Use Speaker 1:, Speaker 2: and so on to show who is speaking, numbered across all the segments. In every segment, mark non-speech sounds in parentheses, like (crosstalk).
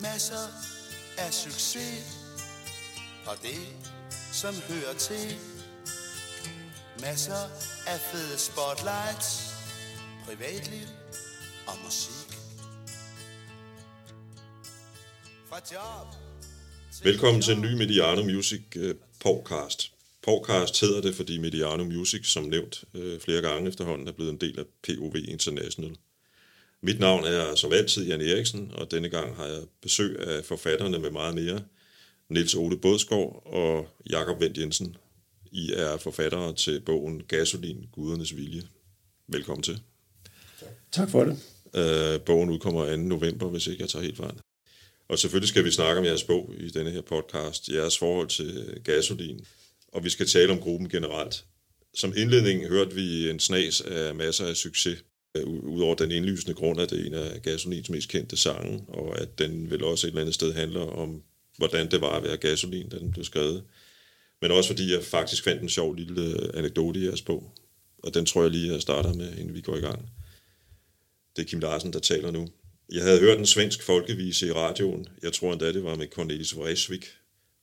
Speaker 1: Masser af succes og det, som hører til. Masser af fede spotlights, privatliv og musik. Fra job
Speaker 2: Velkommen til en ny Mediano Music øh, podcast. Podcast hedder det, fordi Mediano Music, som nævnt øh, flere gange efterhånden, er blevet en del af POV International. Mit navn er som altid Jan Eriksen, og denne gang har jeg besøg af forfatterne med meget mere. Niels Ole Bådskov og Jakob Vendt Jensen. I er forfattere til bogen Gasolin, Gudernes Vilje. Velkommen til.
Speaker 3: Tak for det.
Speaker 2: Øh, bogen udkommer 2. november, hvis ikke jeg tager helt fejl. Og selvfølgelig skal vi snakke om jeres bog i denne her podcast, jeres forhold til gasolin, og vi skal tale om gruppen generelt. Som indledning hørte vi en snas af masser af succes, øh, Øh, udover den indlysende grund, at det er en af gasolins mest kendte sange, og at den vel også et eller andet sted handler om, hvordan det var at være gasolin, da den blev skrevet. Men også fordi jeg faktisk fandt en sjov lille øh, anekdote i jeres bog, og den tror jeg lige, jeg starter med, inden vi går i gang. Det er Kim Larsen, der taler nu. Jeg havde hørt en svensk folkevise i radioen. Jeg tror endda, det var med Cornelis Vreeswijk.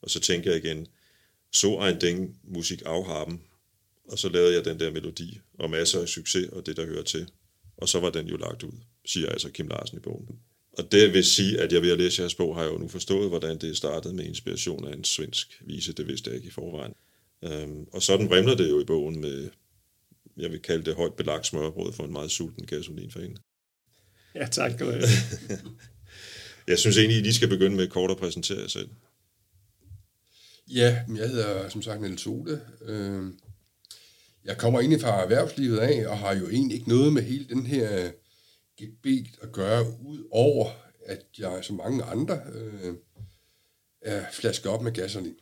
Speaker 2: Og så tænker jeg igen, så ein Ding musik afhaben. Og så lavede jeg den der melodi, og masser af succes og det, der hører til. Og så var den jo lagt ud, siger altså Kim Larsen i bogen. Og det vil sige, at jeg ved at læse jeres bog, har jeg jo nu forstået, hvordan det startede med inspiration af en svensk vise. Det vidste jeg ikke i forvejen. Øhm, og sådan vrimler det jo i bogen med, jeg vil kalde det højt belagt smørbrød for en meget sulten gasolinfan.
Speaker 3: Ja, tak skal du have. (laughs)
Speaker 2: Jeg synes egentlig, I lige skal begynde med kort at præsentere jer selv.
Speaker 4: Ja, jeg hedder som sagt Niels Ole. Øh, jeg kommer egentlig fra erhvervslivet af, og har jo egentlig ikke noget med hele den her øh, gebet at gøre, ud over at jeg som mange andre øh, er flasket op med gasolin.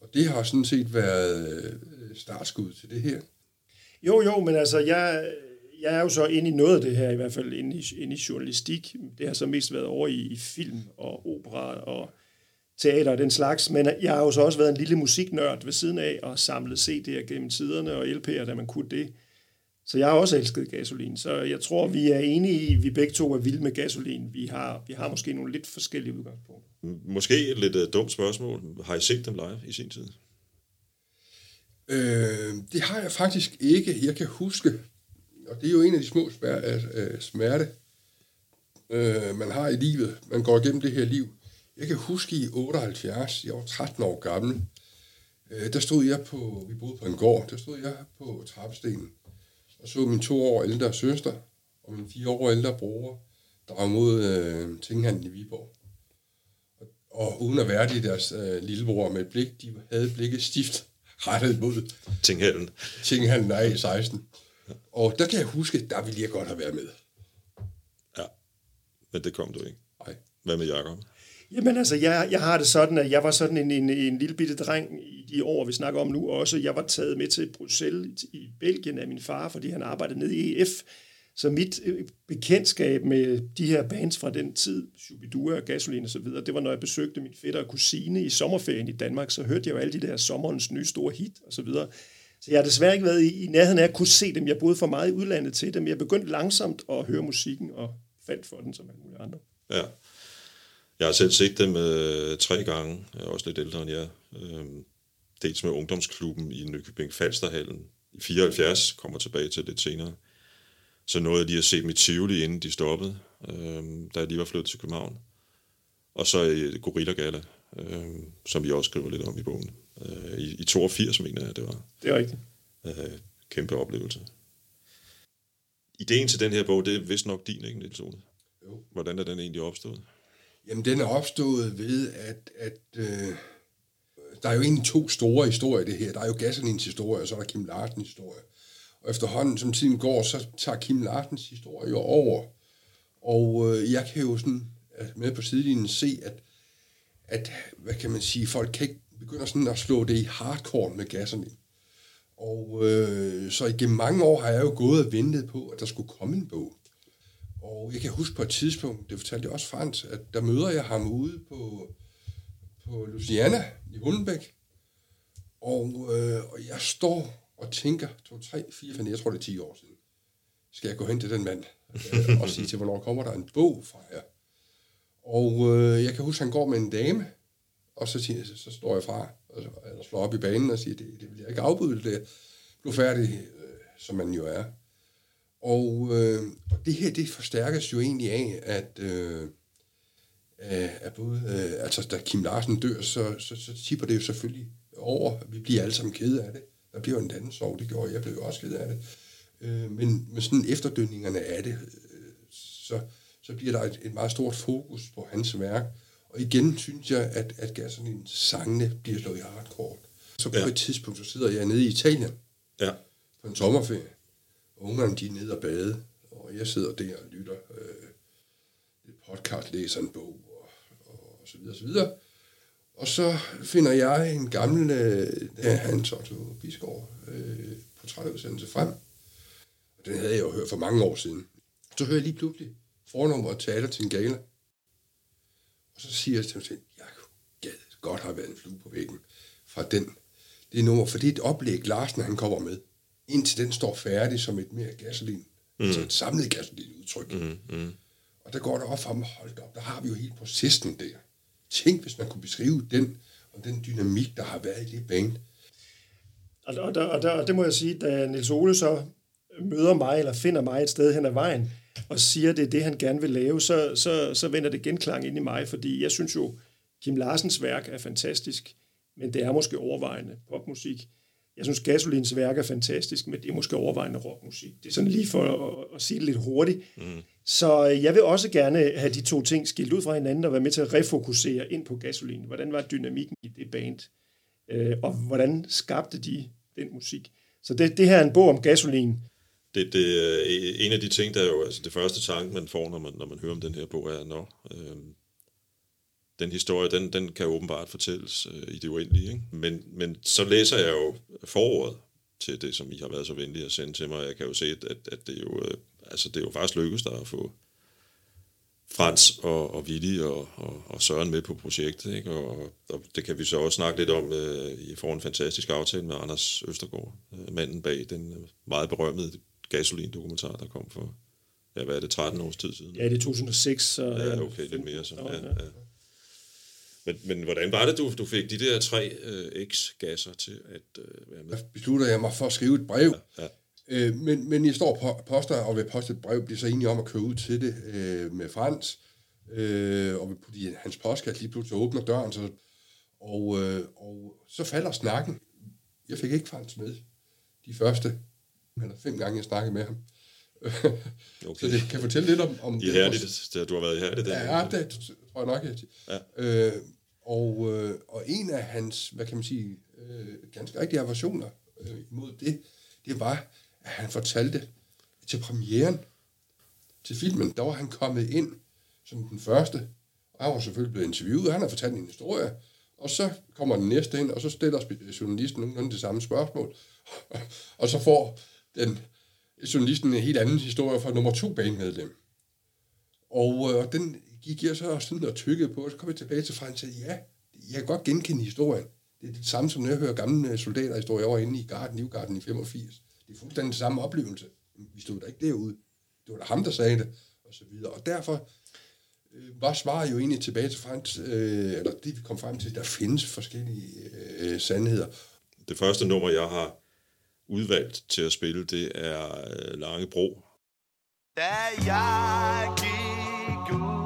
Speaker 4: Og det har sådan set været øh, startskud til det her.
Speaker 3: Jo, jo, men altså, jeg, jeg er jo så inde i noget af det her, i hvert fald inde i, inde i journalistik. Det har så mest været over i, i film og opera og teater og den slags, men jeg har jo så også været en lille musiknørd ved siden af og samlet CD'er gennem tiderne og LP'er, da man kunne det. Så jeg har også elsket gasolin, så jeg tror, vi er enige i, vi begge to er vilde med gasolin. Vi har, vi har måske nogle lidt forskellige udgangspunkter.
Speaker 2: Måske et lidt uh, dumt spørgsmål. Har I set dem live i sin tid?
Speaker 4: Øh, det har jeg faktisk ikke. Jeg kan huske, og det er jo en af de små smær- øh, smerte, øh, man har i livet. Man går igennem det her liv. Jeg kan huske i 78, jeg var 13 år gammel, øh, der stod jeg på, vi boede på en gård, der stod jeg på trappestenen og så min to år ældre søster og min fire år ældre bror drage mod øh, tinghandlen i Viborg. Og, og uden at være det deres øh, lillebror med et blik, de havde blikket stift rettet mod
Speaker 2: Tinghallen.
Speaker 4: tinghandlen af i 16. Og der kan jeg huske, der ville jeg godt have været med.
Speaker 2: Ja, men det kom du ikke.
Speaker 4: Nej.
Speaker 2: Hvad med Jacob?
Speaker 3: Jamen altså, jeg, jeg har det sådan, at jeg var sådan en, en, en lille bitte dreng i de år, vi snakker om nu også. Jeg var taget med til Bruxelles i Belgien af min far, fordi han arbejdede nede i EF. Så mit øh, bekendtskab med de her bands fra den tid, Shubidua, Gasolin og så videre, det var, når jeg besøgte min fætter og kusine i sommerferien i Danmark, så hørte jeg jo alle de der sommerens nye store hit og så videre. Så jeg har desværre ikke været i, i nærheden af at kunne se dem. Jeg boede for meget i udlandet til dem. Jeg begyndte langsomt at høre musikken og faldt for den som alle mulige andre.
Speaker 2: Ja. Jeg har selv set dem øh, tre gange. Jeg er også lidt ældre end jer. Øhm, dels med ungdomsklubben i Nykøbing Falsterhallen i 74, kommer tilbage til lidt senere. Så nåede jeg lige at se dem i Tivoli, inden de stoppede, øhm, da jeg lige var flyttet til København. Og så i Gorilla Gala, øhm, som vi også skriver lidt om i bogen. Øh, i, I 82, mener jeg, det var.
Speaker 3: Det er rigtigt.
Speaker 2: Øh, kæmpe oplevelse. Ideen til den her bog, det er vist nok din, ikke, Niels Ole?
Speaker 4: Jo.
Speaker 2: Hvordan er den egentlig opstået?
Speaker 4: Jamen, den er opstået ved, at, at øh, der er jo egentlig to store historier i det her. Der er jo Gasolins historie, og så er der Kim Larsens historie. Og efterhånden, som tiden går, så tager Kim Larsens historie jo over. Og øh, jeg kan jo sådan øh, med på sidelinjen se, at, at, hvad kan man sige, folk kan ikke begynder sådan at slå det i hardcore med gasserne. Og øh, så igennem mange år har jeg jo gået og ventet på, at der skulle komme en bog. Og jeg kan huske på et tidspunkt, det fortalte jeg også Frans, at der møder jeg ham ude på, på Luciana i Hundenbæk. Og, øh, og jeg står og tænker, 2, 3, 4, 5, jeg tror det er 10 år siden, skal jeg gå hen til den mand øh, og sige til, hvornår kommer der en bog fra jer? Og øh, jeg kan huske, han går med en dame, og så, siger, så, så står jeg fra, og så, eller slår op i banen og siger, det, det vil jeg ikke afbryde, det er færdig, øh, som man jo er. Og, øh, og det her, det forstærkes jo egentlig af, at, øh, at både, øh, altså da Kim Larsen dør, så, så, så tipper det jo selvfølgelig over. Vi bliver alle sammen kede af det. Der bliver jo en anden sorg, det gjorde jeg, blev jo også ked af det. Øh, men, men sådan efterdønningerne af det, øh, så, så bliver der et, et meget stort fokus på hans værk. Og igen synes jeg, at, at Gasolin sangene bliver slået i hardcore. Så på ja. et tidspunkt, så sidder jeg nede i Italien
Speaker 2: Ja.
Speaker 4: på en sommerferie. Ungerne, de er nede og bade, og jeg sidder der og lytter øh, podcast, læser en bog, og, og, og så videre, og så videre. Og så finder jeg en gammel øh, Hans Otto Bisgaard øh, portrætudsendelse frem. Og den havde jeg jo hørt for mange år siden. Så hører jeg lige pludselig fornummeret taler til en gala. Og så siger jeg til mig selv, jeg gad godt have været en flue på væggen fra den, det nummer, for det er et oplæg, Larsen han kommer med, indtil den står færdig som et mere gasolin, mm. altså et samlet gasolin-udtryk. Mm, mm. Og der går der op for ham, hold op, der har vi jo helt processen der. Tænk, hvis man kunne beskrive den, og den dynamik, der har været i det band.
Speaker 3: Og, og, der, og, der, og det må jeg sige, da Nils Ole så møder mig, eller finder mig et sted hen ad vejen, og siger, det er det, han gerne vil lave, så, så, så vender det genklang ind i mig, fordi jeg synes jo, Kim Larsens værk er fantastisk, men det er måske overvejende popmusik. Jeg synes, Gasolins værk er fantastisk, men det er måske overvejende rockmusik. Det er sådan lige for at, at sige det lidt hurtigt. Mm. Så jeg vil også gerne have de to ting skilt ud fra hinanden og være med til at refokusere ind på Gasolin. Hvordan var dynamikken i det band? Øh, og hvordan skabte de den musik? Så det, det her er en bog om Gasolin.
Speaker 2: Det, det er en af de ting, der er jo altså det første tanke, man får, når man, når man hører om den her bog, er, når øh, den historie, den, den kan åbenbart fortælles øh, i det uendelige. Ikke? Men, men så læser jeg jo forordet til det, som I har været så venlige at sende til mig. Jeg kan jo se, at, at det, er jo, øh, altså, det er jo faktisk lykkedes der at få Frans og, og Willy og, og, og Søren med på projektet. Ikke? Og, og det kan vi så også snakke lidt om. Øh, I får en fantastisk aftale med Anders Østergaard, øh, manden bag den øh, meget berømmede gasolin-dokumentar, der kom for, ja, hvad er det, 13 års tid siden?
Speaker 3: Ja, det er 2006. Så,
Speaker 2: Ja, okay, lidt mere så. Ja, ja. Men, men hvordan var det, du, du fik de der tre øh, X-gasser til at øh, være med?
Speaker 4: Der beslutter jeg mig for at skrive et brev.
Speaker 2: Ja, ja.
Speaker 4: Øh, men, men jeg står på poster og vil poste et brev, bliver så enige om at køre ud til det øh, med Frans. Øh, og fordi hans postkasse lige pludselig åbner døren, så, og, øh, og så falder snakken. Jeg fik ikke Frans med de første eller fem gange, jeg snakkede med ham. (laughs) Okay. så det kan fortælle lidt om... om
Speaker 2: I hærdigt, det, du har været i hærdigt.
Speaker 4: Ja, det tror jeg nok, jeg ja. øh, og, øh, og en af hans, hvad kan man sige, øh, ganske rigtige aversioner øh, imod det, det var, at han fortalte til premieren til filmen, der var han kommet ind som den første, og han var selvfølgelig blevet interviewet, og han har fortalt en historie, og så kommer den næste ind, og så stiller journalisten nogenlunde det samme spørgsmål, (laughs) og så får den journalisten en helt anden historie fra nummer to banemedlem. Og øh, den gik jeg så sådan og tykkede på, og så kom jeg tilbage til Frans og sagde, ja, jeg kan godt genkende historien. Det er det samme, som når jeg hører gamle soldaterhistorier over inde i Garden, Livgarden i 85. Det er fuldstændig den samme oplevelse. Vi stod der ikke derude. Det var der ham, der sagde det, og så videre. Og derfor øh, var svaret jo egentlig tilbage til Frans, øh, eller det vi kom frem til, der findes forskellige øh, sandheder.
Speaker 2: Det første nummer, jeg har udvalgt til at spille, det er øh, Lange Bro.
Speaker 1: Da jeg gik ud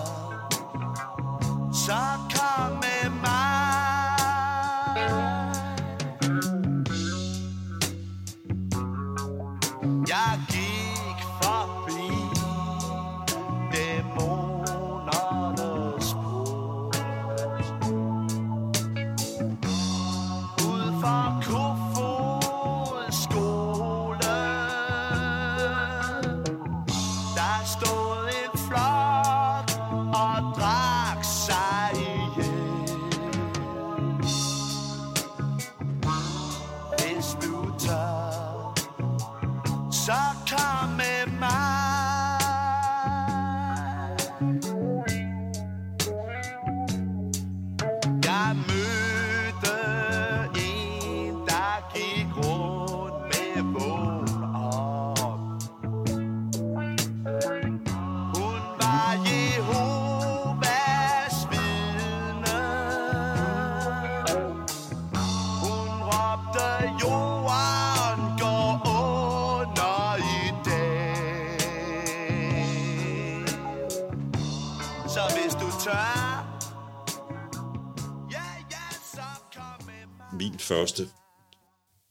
Speaker 2: første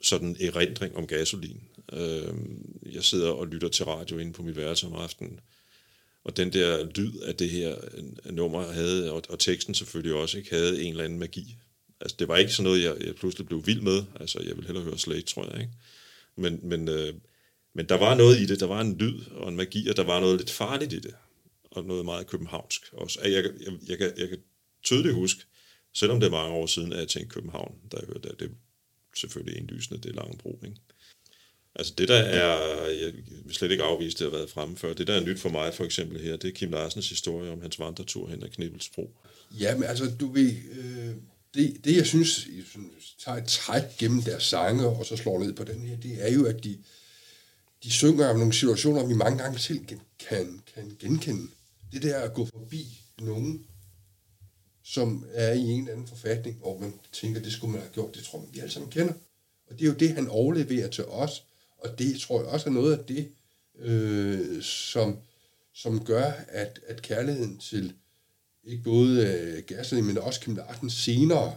Speaker 2: sådan erindring om gasolin. Øh, jeg sidder og lytter til radio inde på mit værelse om aftenen, og den der lyd af det her øh, nummer havde, og, og teksten selvfølgelig også, ikke, havde en eller anden magi. Altså, det var ikke sådan noget, jeg, jeg pludselig blev vild med. Altså, jeg ville hellere høre Slate, tror jeg, ikke? Men, men, øh, men der var noget i det. Der var en lyd og en magi, og der var noget lidt farligt i det. Og noget meget københavnsk også. Jeg, jeg, jeg, jeg, kan, jeg kan tydeligt huske, selvom det er mange år siden, at jeg tænkte København, da jeg hørte det, det er selvfølgelig indlysende, det er Langebro, ikke? Altså det, der er, jeg vil slet ikke afvise, det har været fremme før, det der er nyt for mig for eksempel her, det er Kim Larsens historie om hans vandretur hen ad Knibbelsbro.
Speaker 4: Ja, men altså, du ved, øh, det, det jeg synes, jeg synes, tager et træk gennem deres sange, og så slår ned på den her, det er jo, at de, de synger om nogle situationer, vi mange gange selv kan, kan, kan genkende. Det der at gå forbi nogen, som er i en eller anden forfatning, hvor man tænker, det skulle man have gjort, det tror man, vi alle sammen kender. Og det er jo det, han overleverer til os, og det tror jeg også er noget af det, øh, som, som gør, at, at kærligheden til ikke både øh, Gasly, men også Kim Larsens senere,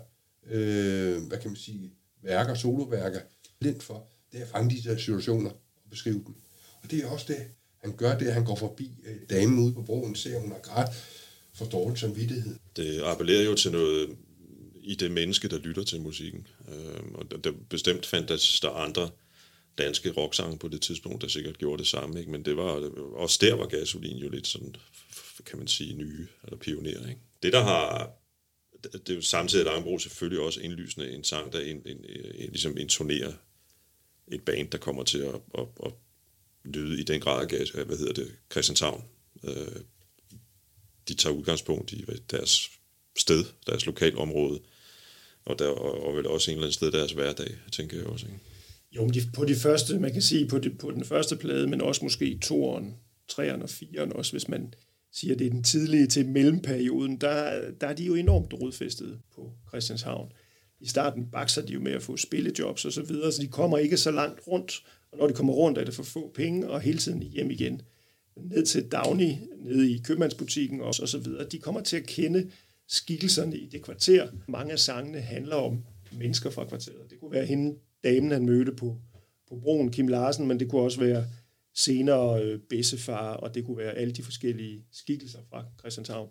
Speaker 4: øh, hvad kan man sige, værker, soloværker, lidt for, det er at fange de der situationer og beskrive dem. Og det er også det, han gør det, at han går forbi øh, damen ude på broen, ser hun har grædt for dårlig samvittighed.
Speaker 2: Det appellerer jo til noget i det menneske, der lytter til musikken. Øh, og der, der bestemt fandtes der andre danske rocksange på det tidspunkt, der sikkert gjorde det samme, ikke? men det var også der var gasolin jo lidt sådan, kan man sige, nye eller pioner. Ikke? Det, der har det er jo samtidig, at Langebro selvfølgelig også indlysende en sang, der en, en, en, ligesom intonerer et band, der kommer til at, at, at lyde i den grad af gas, hvad hedder det, Christianshavn. Øh, de tager udgangspunkt i deres sted, deres lokalområde, og, der, og, og vel også en eller anden sted deres hverdag, tænker jeg også. Ikke?
Speaker 3: Jo, men de, på de første, man kan sige på, de, på den første plade, men også måske toeren, treeren og fireeren også, hvis man siger, det er den tidlige til mellemperioden, der, der er de jo enormt rodfæstet på Christianshavn. I starten bakser de jo med at få spillejobs og så videre, så de kommer ikke så langt rundt, og når de kommer rundt, er det for få penge, og hele tiden hjem igen. Ned til Dagny, nede i købmandsbutikken og, og så videre. De kommer til at kende skikkelserne i det kvarter. Mange af sangene handler om mennesker fra kvarteret. Det kunne være hende, damen, han mødte på, på broen, Kim Larsen, men det kunne også være senere øh, Bessefar, og det kunne være alle de forskellige skikkelser fra Christianshavn.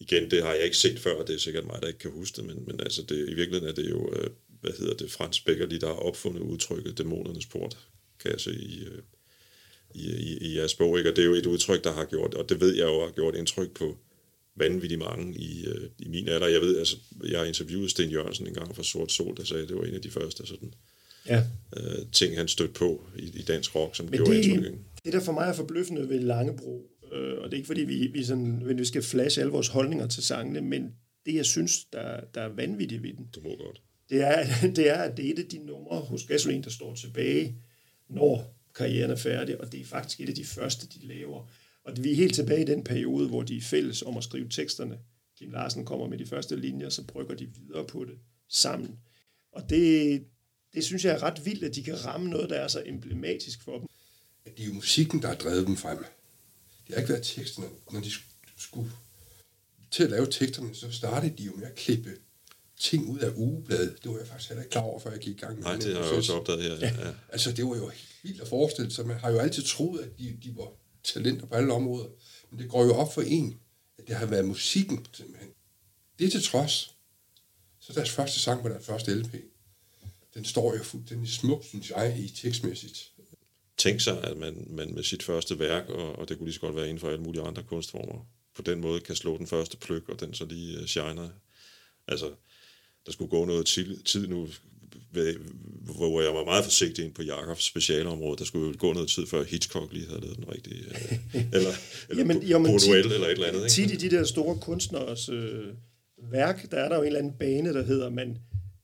Speaker 2: Igen, det har jeg ikke set før, og det er sikkert mig, der ikke kan huske det, men, men altså det, i virkeligheden er det jo, øh, hvad hedder det, Frans Beckerli, der har opfundet udtrykket dæmonernes port, kan jeg se i, øh, i, i, i jeres bog, ikke? og det er jo et udtryk, der har gjort, og det ved jeg jo har gjort indtryk på vanvittigt mange i, øh, i min alder. Jeg ved, altså, jeg har interviewet Sten Jørgensen en gang fra Sort Sol, der sagde, at det var en af de første sådan,
Speaker 3: Ja.
Speaker 2: øh, ting, han stødte på i, i dansk rock, som
Speaker 3: Men
Speaker 2: gjorde
Speaker 3: det,
Speaker 2: indtryk. ikke?
Speaker 3: det, der for mig er forbløffende ved Langebro, øh, og det er ikke fordi, vi, vi, sådan, vi skal flashe alle vores holdninger til sangene, men det, jeg synes, der, der er vanvittigt ved den,
Speaker 2: Du må godt.
Speaker 3: det er, (laughs) det er, at det er et af de numre hos Gasolin, der står tilbage, når karrieren er færdig, og det er faktisk et af de første, de laver. Og vi er helt tilbage i den periode, hvor de er fælles om at skrive teksterne. Kim Larsen kommer med de første linjer, så brygger de videre på det sammen. Og det, det synes jeg er ret vildt, at de kan ramme noget, der er så emblematisk for dem.
Speaker 4: Det er jo musikken, der har drevet dem frem. Det har ikke været teksterne. Når de skulle til at lave teksterne, så startede de jo med at klippe ting ud af ugebladet. Det var jeg faktisk heller ikke klar over, før jeg gik i gang med
Speaker 2: Nej, det
Speaker 4: her
Speaker 2: har jeg også opdaget her. Ja. Ja.
Speaker 4: Altså, det var jo helt vildt at forestille sig. Man har jo altid troet, at de, de var talenter på alle områder. Men det går jo op for en, at det har været musikken, simpelthen. Det til trods. Så deres første sang på deres første LP, den står jo fuldstændig smuk, synes jeg, i tekstmæssigt.
Speaker 2: Tænk sig, at man, man med sit første værk, og, og det kunne lige så godt være inden for alle mulige andre kunstformer, på den måde kan slå den første pløk, og den så lige uh, shiner. Altså, der skulle gå noget tid, tid nu, hvor jeg var meget forsigtig ind på Jakobs specialområde. Der skulle jo gå noget tid, før Hitchcock lige havde lavet den rigtige, øh, (laughs) eller, eller
Speaker 3: Jamen, tit-
Speaker 2: eller et eller andet. Ikke?
Speaker 3: Tit i de der store kunstners øh, værk, der er der jo en eller anden bane, der hedder, man,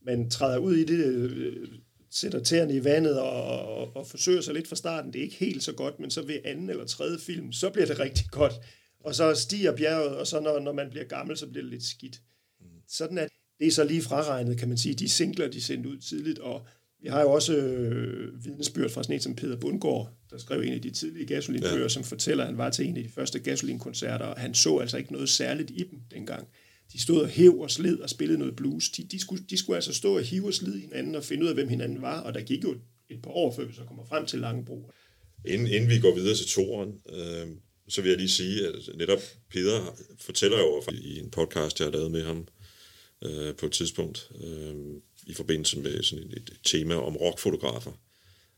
Speaker 3: man træder ud i det, øh, sætter tæerne i vandet og, og, og forsøger sig lidt fra starten. Det er ikke helt så godt, men så ved anden eller tredje film, så bliver det rigtig godt. Og så stiger bjerget, og så når, når man bliver gammel, så bliver det lidt skidt. Sådan at det er så lige fraregnet, kan man sige, de singler, de sendte ud tidligt, og Vi har jo også øh, vidnesbyrd fra sådan en som Peter Bundgaard, der skrev en af de tidlige gasolinkører, ja. som fortæller, at han var til en af de første gasolinkoncerter, og han så altså ikke noget særligt i dem dengang. De stod og hæv og sled og spillede noget blues. De, de, skulle, de skulle altså stå og hive og slide hinanden og finde ud af, hvem hinanden var, og der gik jo et par år, før vi så kommer frem til Langebro.
Speaker 2: Inden, inden vi går videre til toren, øh, så vil jeg lige sige, at netop Peter fortæller jo i en podcast, jeg har lavet med ham øh, på et tidspunkt, øh, i forbindelse med sådan et, et tema om rockfotografer,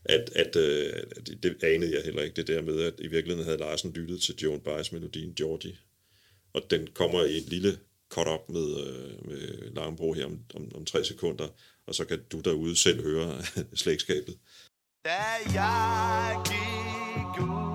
Speaker 2: at, at, øh, at det, det anede jeg heller ikke, det der med, at i virkeligheden havde Larsen lyttet til Joan Baez melodien Georgie, og den kommer i et lille cut-up med, øh, med Langebro her om, om, om tre sekunder, og så kan du derude selv høre (laughs) slægtskabet.
Speaker 1: Da jeg gik ud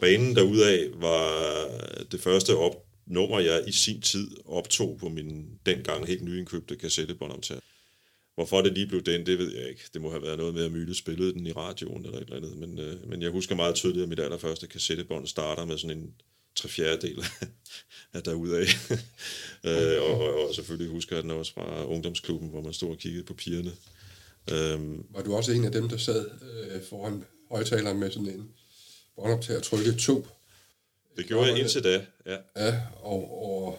Speaker 2: banen derudaf var det første op, nummer, jeg i sin tid optog på min dengang helt nyindkøbte kassettebåndoptager. Hvorfor det lige blev den, det ved jeg ikke. Det må have været noget med, at Myle spillede den i radioen eller et eller andet. Men, øh, men jeg husker meget tydeligt, at mit allerførste kassettebånd starter med sådan en tre fjerdedel (laughs) af derudaf. (laughs) øh, og, og, og, selvfølgelig husker jeg den også fra ungdomsklubben, hvor man stod og kiggede på pigerne. Øhm,
Speaker 4: Var du også en af dem, der sad øh, foran højtaleren med sådan en båndoptager trykket to?
Speaker 2: det gjorde jeg indtil da, ja.
Speaker 4: Ja, og, og,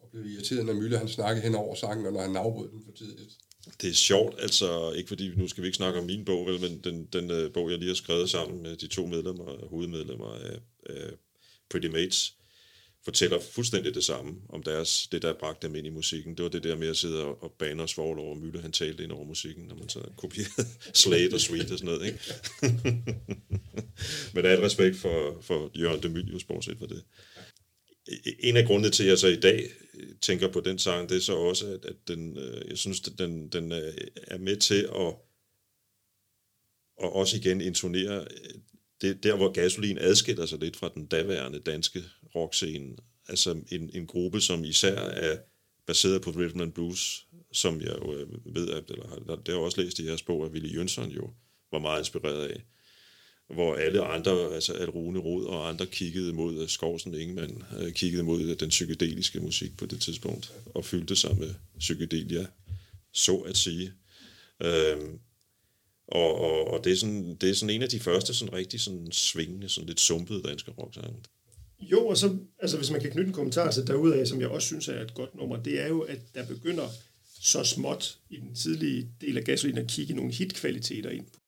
Speaker 4: og blev irriteret, når Mølle han snakkede hen over sangen, og når han afbrød den for tidligt.
Speaker 2: Det er sjovt, altså ikke fordi, nu skal vi ikke snakke om min bog, vel, men den, den uh, bog, jeg lige har skrevet sammen med de to medlemmer, hovedmedlemmer af, af Pretty Mates, fortæller fuldstændig det samme om deres, det, der bragte dem ind i musikken. Det var det der med at sidde og, og bane os forhold over Mølle, han talte ind over musikken, når man så kopierede (laughs) Slade og Sweet og sådan noget, ikke? (laughs) men der er et respekt for, for Jørgen Demilius, bortset for det en af grundene til, at jeg så i dag tænker på den sang, det er så også, at, at den, øh, jeg synes, at den, den øh, er med til at, og også igen intonere det, der, hvor gasolin adskiller sig lidt fra den daværende danske rockscene. Altså en, en gruppe, som især er baseret på rhythm and blues, som jeg jo øh, ved, at, eller har- det har også læst i jeres bog, at Ville Jønsson jo var meget inspireret af hvor alle andre, altså at Rune Rod og andre kiggede mod Skovsen Ingemann, øh, kiggede mod den psykedeliske musik på det tidspunkt, og fyldte sig med psykedelia, så at sige. Øhm, og, og, og det, er sådan, det er sådan en af de første sådan rigtig sådan svingende, sådan lidt sumpede danske rocksange.
Speaker 3: Jo, og så, altså hvis man kan knytte en kommentar til derudaf, som jeg også synes er et godt nummer, det er jo, at der begynder så småt i den tidlige del af gasolin at kigge nogle hitkvaliteter ind.
Speaker 1: på.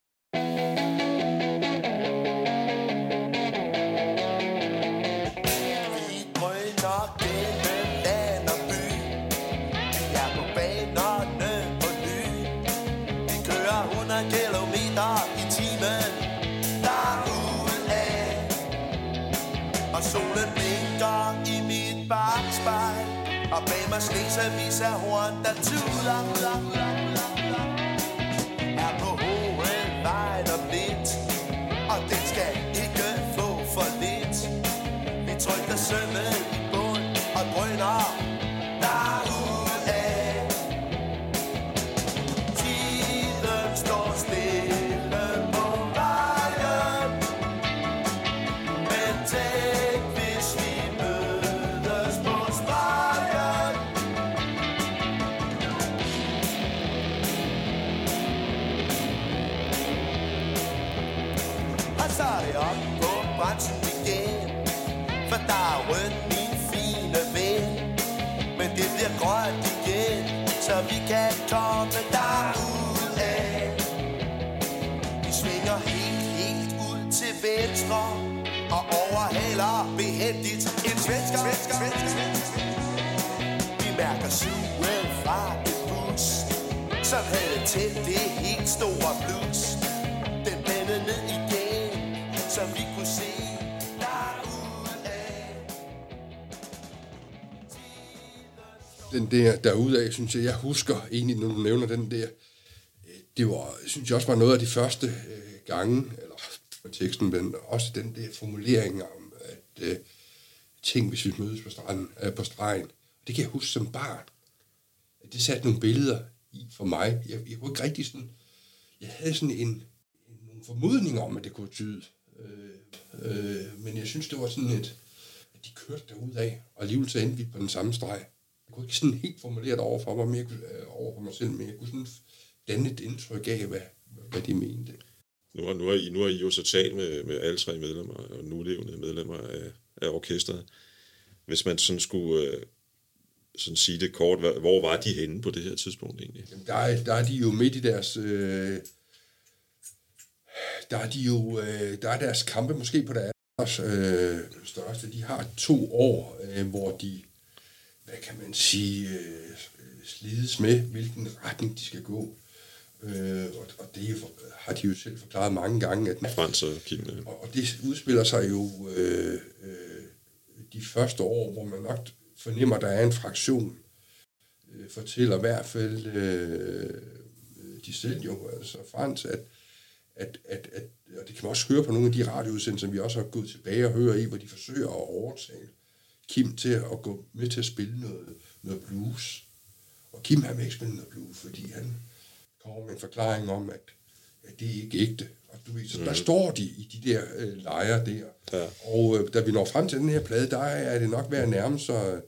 Speaker 1: Og bag mig sneservis af horn, der tuder Er Vi mærker det fra et bus, som havde til det helt store blus Den blændede ned igen, så vi kunne se
Speaker 4: den der derudaf, synes jeg, jeg husker egentlig, når du nævner den der, øh, det var, synes jeg også var noget af de første øh, gange, eller på teksten, men også den der formulering om, at øh, ting, hvis vi mødes på, stranden, øh, på stregen, det kan jeg huske som barn. Det satte nogle billeder i for mig. Jeg, jeg var ikke rigtig sådan, jeg havde sådan en, en nogle formodninger om, at det kunne tyde. øh, øh, men jeg synes, det var sådan et, at de kørte derudad, og alligevel så endte vi på den samme streg. Jeg kunne ikke sådan helt formulere det over for mig, men jeg kunne, øh, over for mig selv, men jeg kunne sådan danne et indtryk af, hvad, hvad de mente.
Speaker 2: Nu har, nu, har I, nu har I jo så talt med, med alle tre medlemmer, og nulevende medlemmer af, af orkestret. Hvis man sådan skulle øh, sådan sige det kort, hvor var de henne på det her tidspunkt egentlig?
Speaker 4: Jamen, der, er, der er de jo midt i deres... Øh, der er de jo... Øh, der er deres kampe måske på deres øh, største. De har to år, øh, hvor de, hvad kan man sige, øh, slides med, hvilken retning de skal gå. Øh, og, og det har de jo selv forklaret mange gange, at
Speaker 2: Frans og øh.
Speaker 4: og, og det udspiller sig jo øh, øh, de første år, hvor man nok fornemmer, at der er en fraktion. Øh, fortæller i hvert fald øh, de selv jo, altså Frans, at, at, at, at, og det kan man også høre på nogle af de radioudsendelser, vi også har gået tilbage og hører i, hvor de forsøger at overtale Kim til at gå med til at spille noget, noget blues. Og Kim har ikke spillet noget blues, fordi han kommer med en forklaring om, at, at det er ikke ægte. Du ved, så mm. der står de i de der øh, lejre der.
Speaker 2: Ja.
Speaker 4: Og øh, da vi når frem til den her plade, der er det nok ved at nærme sig øh,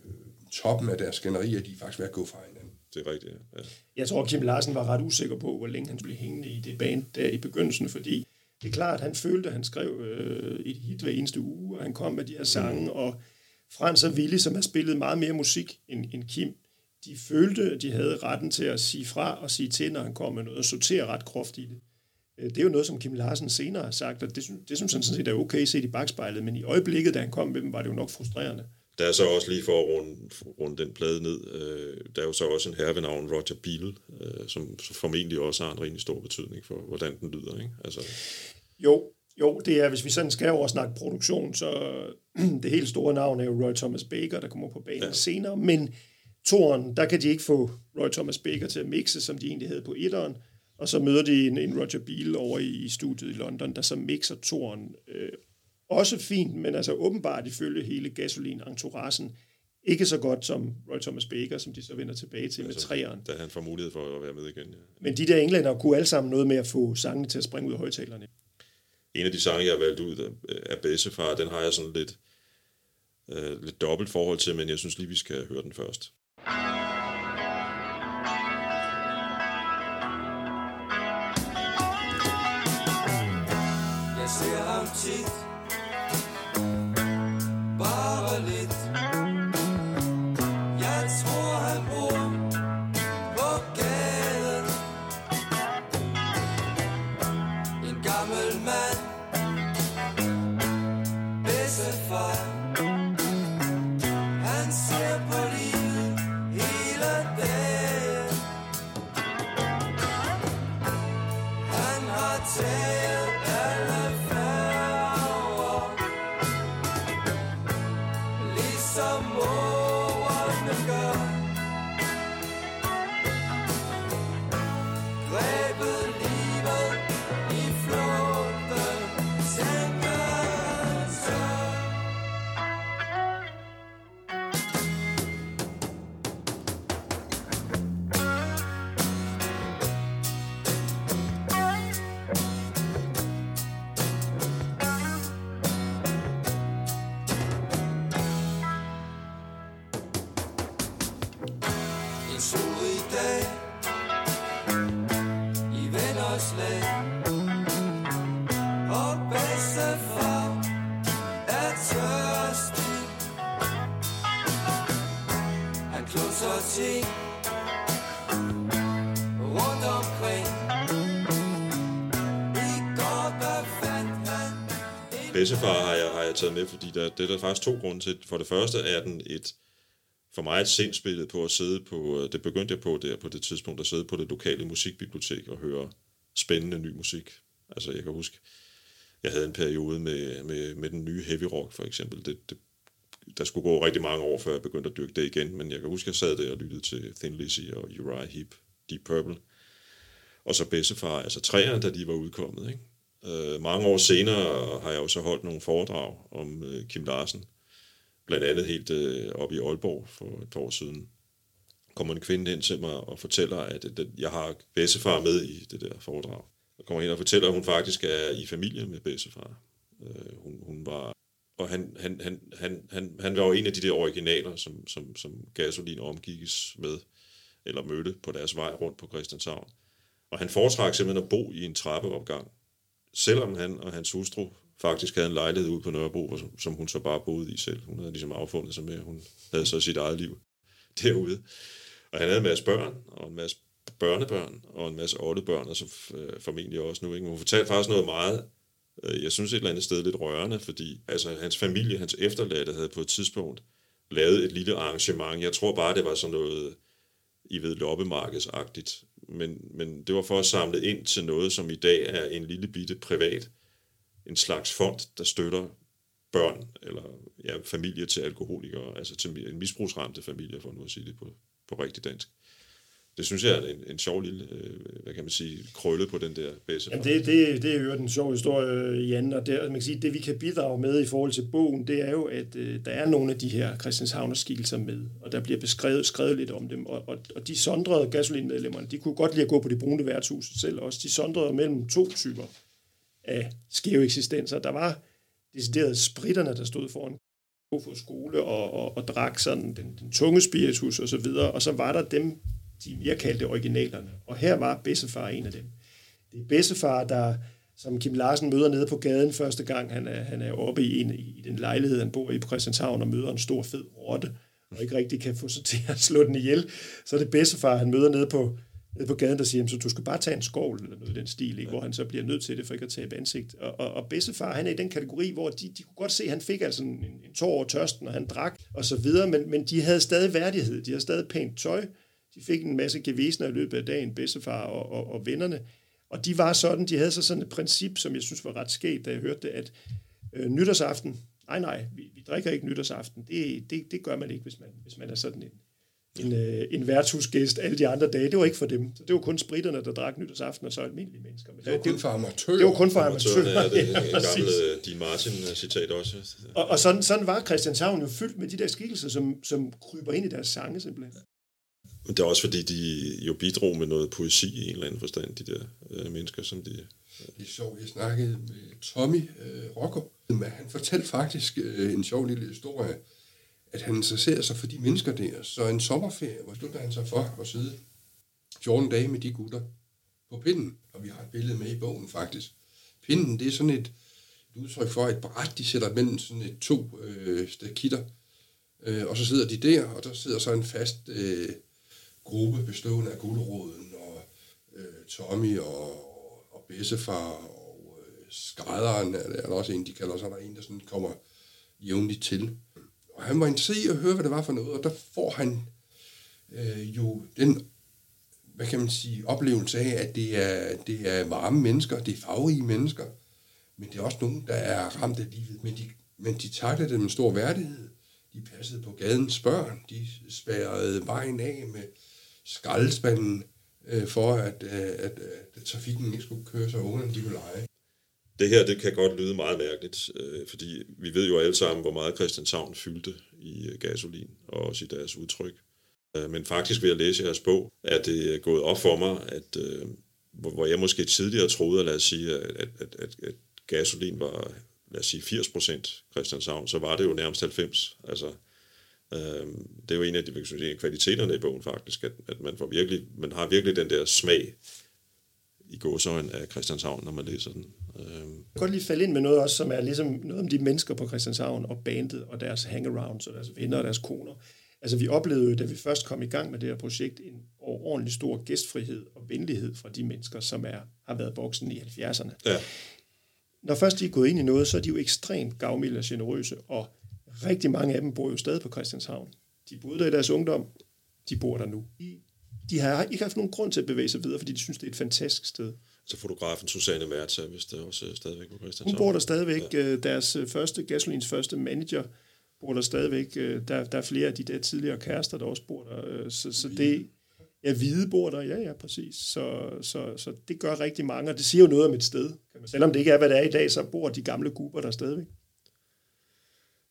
Speaker 4: toppen af deres skænderi, at de er faktisk ved at gå fra hinanden.
Speaker 2: Det er rigtigt, ja.
Speaker 3: Jeg tror, Kim Larsen var ret usikker på, hvor længe han skulle hængende i det band der i begyndelsen, fordi det er klart, at han følte, at han skrev øh, et hit hver eneste uge, og han kom med de her sange, og Frans og Willy, som har spillet meget mere musik end, end Kim, de følte, at de havde retten til at sige fra og sige til, når han kom med noget, og sortere ret groft i det. Øh, Det er jo noget, som Kim Larsen senere har sagt, og det, synes- det synes han sådan set er okay set i bagspejlet, men i øjeblikket, da han kom med dem, var det jo nok frustrerende.
Speaker 2: Der er så også lige for at runde, runde den plade ned, øh, der er jo så også en herre ved navn Roger Beale, øh, som formentlig også har en rimelig stor betydning for, hvordan den lyder. Ikke? Altså,
Speaker 3: Jo, jo, det er, hvis vi sådan skal over snakke produktion, så (clears throat) det helt store navn er jo Roy Thomas Baker, der kommer på banen ja. senere, men toren, der kan de ikke få Roy Thomas Baker til at mixe, som de egentlig havde på etteren, og så møder de en, en Roger Beale over i, i studiet i London, der så mixer toren øh, også fint, men altså åbenbart ifølge hele gasolin-entouragen, ikke så godt som Roy Thomas Baker, som de så vender tilbage til med træeren.
Speaker 2: da han får mulighed for at være med igen. Ja.
Speaker 3: Men de der englænder kunne alle sammen noget med at få sangene til at springe ud af højtalerne.
Speaker 2: En af de sange, jeg har valgt ud af, af Bessefar, den har jeg sådan lidt, øh, lidt dobbelt forhold til, men jeg synes lige, vi skal høre den først.
Speaker 1: Jeg I
Speaker 2: har jeg, har jeg jeg taget med, fordi der, det er der faktisk to grunde til. For det første er den et, for mig et sindsbillede på at sidde på, øh, det begyndte jeg på der på det tidspunkt, at sidde på det lokale musikbibliotek og høre spændende ny musik. Altså jeg kan huske, jeg havde en periode med, med, med den nye heavy rock for eksempel. Det, det, der skulle gå rigtig mange år, før jeg begyndte at dyrke det igen, men jeg kan huske, at jeg sad der og lyttede til Thin Lizzy og Uriah Heep, Deep Purple, og så Bessefar, altså træerne, da de var udkommet. Ikke? Øh, mange år senere har jeg jo så holdt nogle foredrag om øh, Kim Larsen, blandt andet helt øh, op i Aalborg for et år siden. kommer en kvinde ind til mig og fortæller, at, at jeg har bedstefar med i det der foredrag. Og kommer ind og fortæller, at hun faktisk er i familie med bedstefar. Øh, hun, hun var og han, han, han, han, han, han var jo en af de der originaler, som, som, som Gasolin omgikkes med, eller mødte på deres vej rundt på Christianshavn. Og han foretrak simpelthen at bo i en trappeopgang, selvom han og hans hustru faktisk havde en lejlighed ude på Nørrebro, som hun så bare boede i selv. Hun havde ligesom affundet sig med, at hun havde så sit eget liv derude. Og han havde en masse børn, og en masse børnebørn, og en masse oldebørn, og så øh, formentlig også nu. Ikke? Hun fortalte faktisk noget meget Øh, jeg synes et eller andet sted lidt rørende, fordi altså, hans familie, hans efterladte, havde på et tidspunkt lavet et lille arrangement. Jeg tror bare, det var sådan noget, i ved, loppemarkedsagtigt. Men, men det var for at samle ind til noget, som i dag er en lille bitte privat, en slags fond, der støtter børn eller ja, familie til alkoholikere, altså til en misbrugsramte familie, for nu at sige det på, på rigtig dansk det synes jeg er en, en sjov lille, øh, hvad kan man sige, krølle på den der base.
Speaker 3: Jamen det, det, det er jo en sjov historie, øh, Jan, og det, man kan sige, det vi kan bidrage med i forhold til bogen, det er jo, at øh, der er nogle af de her Christianshavnerskikkelser med, og der bliver beskrevet skrevet lidt om dem, og, og, og de sondrede gasolinmedlemmerne, de kunne godt lide at gå på det brune værtshus selv også, de sondrede mellem to typer af skæve eksistenser. Der var decideret spritterne, der stod foran på skole og, og, og drak sådan den, den tunge spiritus og så videre, og så var der dem, de, jeg kaldte originalerne. Og her var Bessefar en af dem. Det er Bessefar, der, som Kim Larsen møder nede på gaden første gang, han er, han er oppe i, en, i den lejlighed, han bor i på Christianshavn, og møder en stor fed rotte, og ikke rigtig kan få sig til at slå den ihjel. Så er det Bessefar, han møder nede på, nede på gaden, der siger, så du skal bare tage en skovl, eller noget i den stil, ikke? hvor han så bliver nødt til det, for ikke at tabe ansigt. Og, og, og Bessefar, han er i den kategori, hvor de, de kunne godt se, at han fik altså en, en tår over tørsten, og han drak, og så videre, men, men de havde stadig værdighed, de havde stadig pænt tøj, de fik en masse gevisner i løbet af dagen, bedstefar og, og, og vennerne. Og de var sådan, de havde så sådan et princip, som jeg synes var ret sket, da jeg hørte det, at øh, nytårsaften, nej nej, vi, vi drikker ikke nytårsaften. Det, det, det gør man ikke, hvis man, hvis man er sådan en, en, øh, en værtshusgæst alle de andre dage. Det var ikke for dem. Så det var kun spritterne, der drak nytårsaften, og så almindelige mennesker. Men
Speaker 4: det var kun for amatører.
Speaker 3: Det var kun for amatører.
Speaker 2: Ja, det er gammel uh, Dean Martin-citat også.
Speaker 3: Og, og sådan, sådan var Christianshavn jo fyldt med de der skikkelser, som, som kryber ind i deres sange simpelthen.
Speaker 2: Men det er også fordi, de jo bidrog med noget poesi i en eller anden forstand, de der øh, mennesker, som de...
Speaker 4: Øh. Det er sjovt, jeg snakkede med Tommy øh, Rocker. Han fortalte faktisk øh, en sjov lille historie, at han interesserede sig for de mennesker der. Så en sommerferie, hvor slutter han sig for at sidde 14 dage med de gutter på pinden. Og vi har et billede med i bogen faktisk. Pinden, det er sådan et, et udtryk for et bræt, de sætter mellem sådan et to øh, stakitter. Øh, og så sidder de der, og der sidder så en fast... Øh, gruppe bestående af Guldråden og øh, Tommy og, og Bessefar og øh, Skrædderen, er der også en, de kalder, så er der en, der sådan kommer jævnligt til. Og han var interesseret i at høre, hvad det var for noget, og der får han øh, jo den, hvad kan man sige, oplevelse af, at det er, det er varme mennesker, det er farverige mennesker, men det er også nogen, der er ramt af livet, men de, men de taklede det med stor værdighed. De passede på gadens børn, de spærrede vejen af med skraldespanden øh, for, at, øh, at, øh, at trafikken ikke skulle køre så ungerne de kunne lege.
Speaker 2: Det her det kan godt lyde meget mærkeligt, øh, fordi vi ved jo alle sammen, hvor meget Christianshavn fyldte i øh, gasolin, og også i deres udtryk. Øh, men faktisk ved at læse jeres bog, er det gået op for mig, at øh, hvor jeg måske tidligere troede, at lad os sige, at, at, at, at gasolin var lad os sige 80% Christianshavn, så var det jo nærmest 90. Altså, Øh, det er jo en af de sige, kvaliteterne i bogen faktisk, at, at man, får virkelig, man har virkelig den der smag i gåsøjen af Christianshavn, når man læser den. Øh. Jeg
Speaker 3: kan godt lige falde ind med noget også, som er ligesom noget om de mennesker på Christianshavn og bandet og deres hangarounds og deres venner og deres koner. Altså vi oplevede jo, da vi først kom i gang med det her projekt, en ordentlig stor gæstfrihed og venlighed fra de mennesker, som er, har været boksen i 70'erne.
Speaker 2: Ja
Speaker 3: når først de er gået ind i noget, så er de jo ekstremt gavmilde og generøse, og rigtig mange af dem bor jo stadig på Christianshavn. De boede der i deres ungdom, de bor der nu. De, har ikke haft nogen grund til at bevæge sig videre, fordi de synes, det er et fantastisk sted.
Speaker 2: Så fotografen Susanne Mertz er vist også øh, stadigvæk på Christianshavn.
Speaker 3: Hun bor der stadigvæk. Ja. Deres øh, første, Gasolins første manager, bor der stadigvæk. Øh, Der, der er flere af de der tidligere kærester, der også bor der. Øh, Så, så det, ja, hvide bor der, ja, ja, præcis. Så, så, så det gør rigtig mange, og det siger jo noget om et sted. Selvom det ikke er, hvad det er i dag, så bor de gamle gubber der stadigvæk.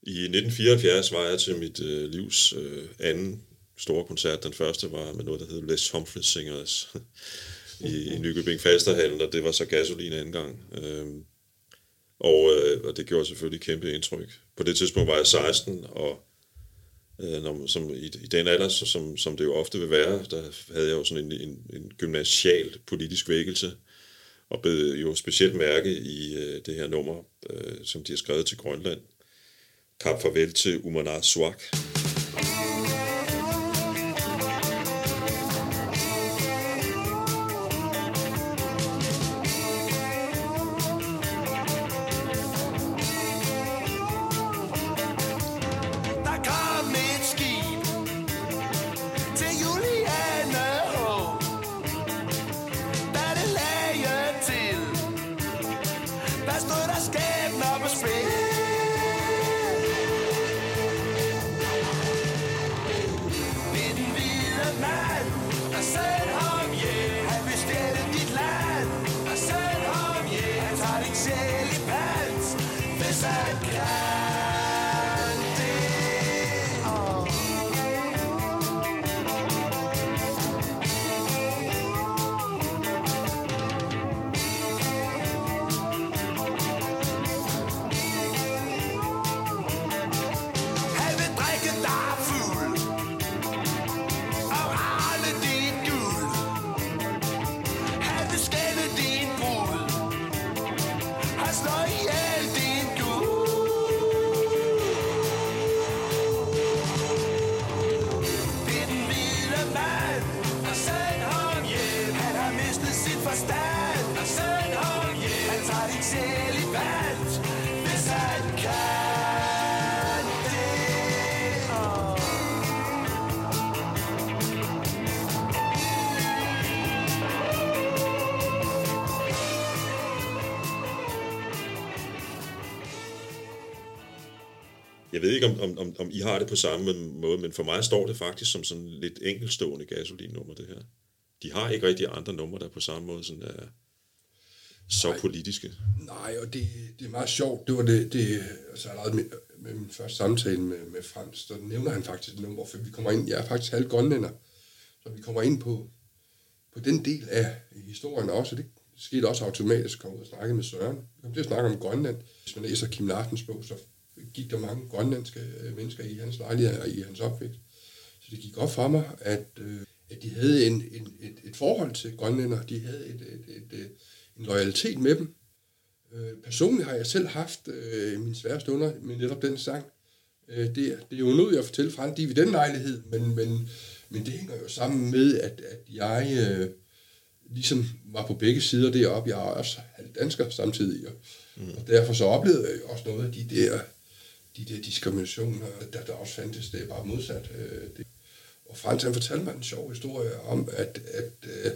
Speaker 2: I 1974 var jeg til mit øh, livs øh, anden store koncert. Den første var med noget, der hed Les Humphreys Singers (laughs) i, i Nykøbing Falsterhallen, og det var så gasolin anden gang. Øhm, og, øh, og det gjorde selvfølgelig kæmpe indtryk. På det tidspunkt var jeg 16, og øh, når, som, i, i den alder, så, som, som det jo ofte vil være, der havde jeg jo sådan en, en, en gymnasial politisk vækkelse, og blev jo specielt mærke i øh, det her nummer, øh, som de har skrevet til Grønland. Kap farvel til Umanar Swak. Jeg ved ikke, om, om, om, I har det på samme måde, men for mig står det faktisk som sådan lidt enkelstående gasolin-nummer, det her. De har ikke rigtig andre numre, der på samme måde sådan er så
Speaker 4: Nej.
Speaker 2: politiske.
Speaker 4: Nej, og det, det er meget sjovt. Det var det, det altså allerede med, med min første samtale med, med Frans, der nævner han faktisk et nummer, for vi kommer ind, jeg er faktisk halv grønlænder, så vi kommer ind på, på den del af historien også, det skete også automatisk, komme ud og snakke med Søren. Vi kom til at snakke om Grønland. Hvis man læser Kim Larsens bog, så gik der mange grønlandske øh, mennesker i hans lejlighed og i hans opvækst. Så det gik op for mig, at, øh, at de havde en, en, et, et forhold til grønlænder. De havde et, et, et, et, en loyalitet med dem. Øh, personligt har jeg selv haft øh, min svære stunder med netop den sang. Øh, det, det er jo noget, jeg fortæller fra de ved den lejlighed, men, men, men det hænger jo sammen med, at, at jeg øh, ligesom var på begge sider deroppe. Jeg er også halv dansker samtidig, og, mm. og derfor så oplevede jeg jo også noget af de der, de der diskriminationer, der, der også fandtes. Det er bare modsat. Øh, det. Og Frans han fortalte mig en sjov historie om, at, at, øh,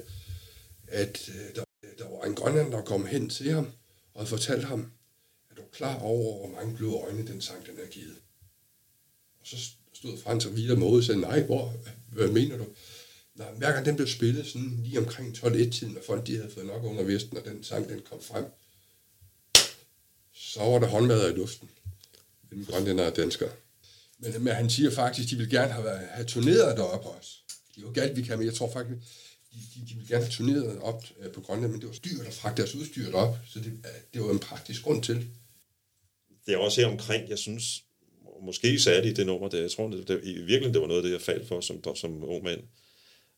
Speaker 4: at øh, der, der var en grønlander, der kom hen til ham, og fortalte ham, at du er klar over, hvor mange blå øjne den sang, den er givet. Og så stod Frans og videre måde og sagde, nej, hvor, hvad mener du? Nej, hver gang den blev spillet sådan lige omkring 12-1-tiden, når folk de havde fået nok under vesten, og den sang den kom frem, så var der håndmad i luften. Den grønlænder og danskere. Men, men han siger faktisk, de vil gerne have, have turneret deroppe også. Det er jo galt, vi kan, men jeg tror faktisk, de, de, de vil gerne have turneret op øh, på Grønland, men det var dyrt at fragte deres udstyr op, så det, øh, det var en praktisk grund til.
Speaker 2: det er også her omkring, jeg synes, måske særligt det nummer der, jeg tror, det, det, i virkeligheden, det var noget af det, jeg faldt for som, som ung mand,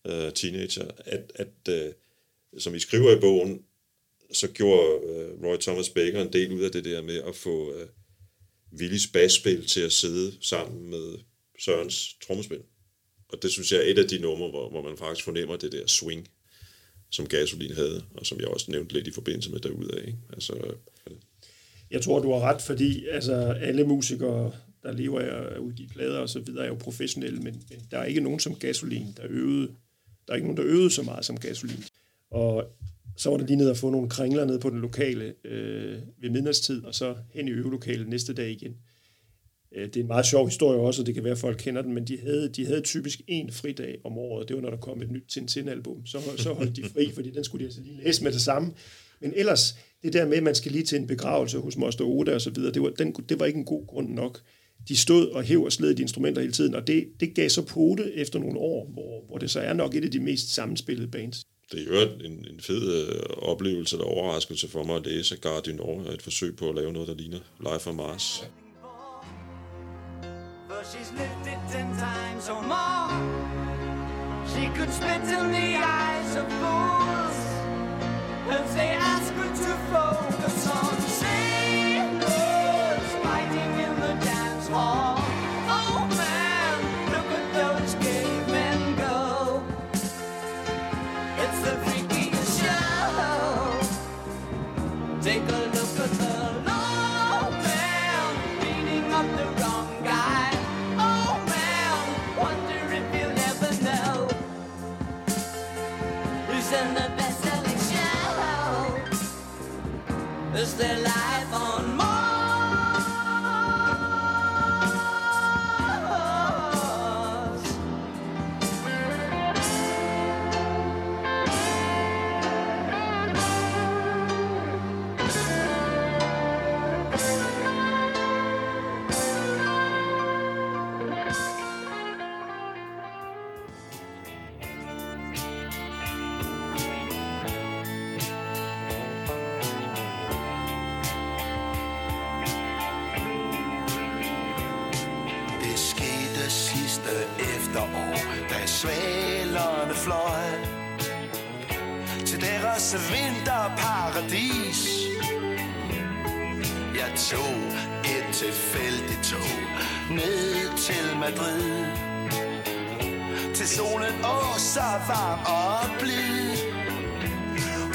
Speaker 2: uh, teenager, at, at uh, som I skriver i bogen, så gjorde uh, Roy Thomas Baker en del ud af det der med at få uh, Willis basspil til at sidde sammen med Sørens trommespil. Og det synes jeg er et af de numre, hvor, hvor man faktisk fornemmer det der swing, som Gasolin havde, og som jeg også nævnte lidt i forbindelse med derudaf. Ikke? Altså,
Speaker 3: Jeg tror, du har ret, fordi altså, alle musikere, der lever af at udgive plader og så videre, er jo professionelle, men, men der er ikke nogen som gasolin, der øvede. Der er ikke nogen, der øvede så meget som gasolin. Og så var det lige ned at få nogle kringler ned på den lokale øh, ved midnatstid, og så hen i øvelokalet næste dag igen. Øh, det er en meget sjov historie også, og det kan være, at folk kender den, men de havde, de havde typisk en fridag om året. Det var, når der kom et nyt Tintin-album. Så, så holdt de fri, fordi den skulle de altså lige læse med det samme. Men ellers, det der med, at man skal lige til en begravelse hos Moster Oda og så videre, det var, den, det var ikke en god grund nok. De stod og hæv og sled de instrumenter hele tiden, og det, det gav så pote efter nogle år, hvor, hvor det så er nok et af de mest sammenspillede bands.
Speaker 2: Det er jo en, en fed øh, oplevelse og overraskelse for mig at læse Gare du Nord, et forsøg på at lave noget, der ligner Life on Mars.
Speaker 5: She's lived it ten times or more. She could spit in the eyes of fools and they Is their life
Speaker 1: så et tilfældigt tog ned til Madrid. Til solen åh så varm og blid.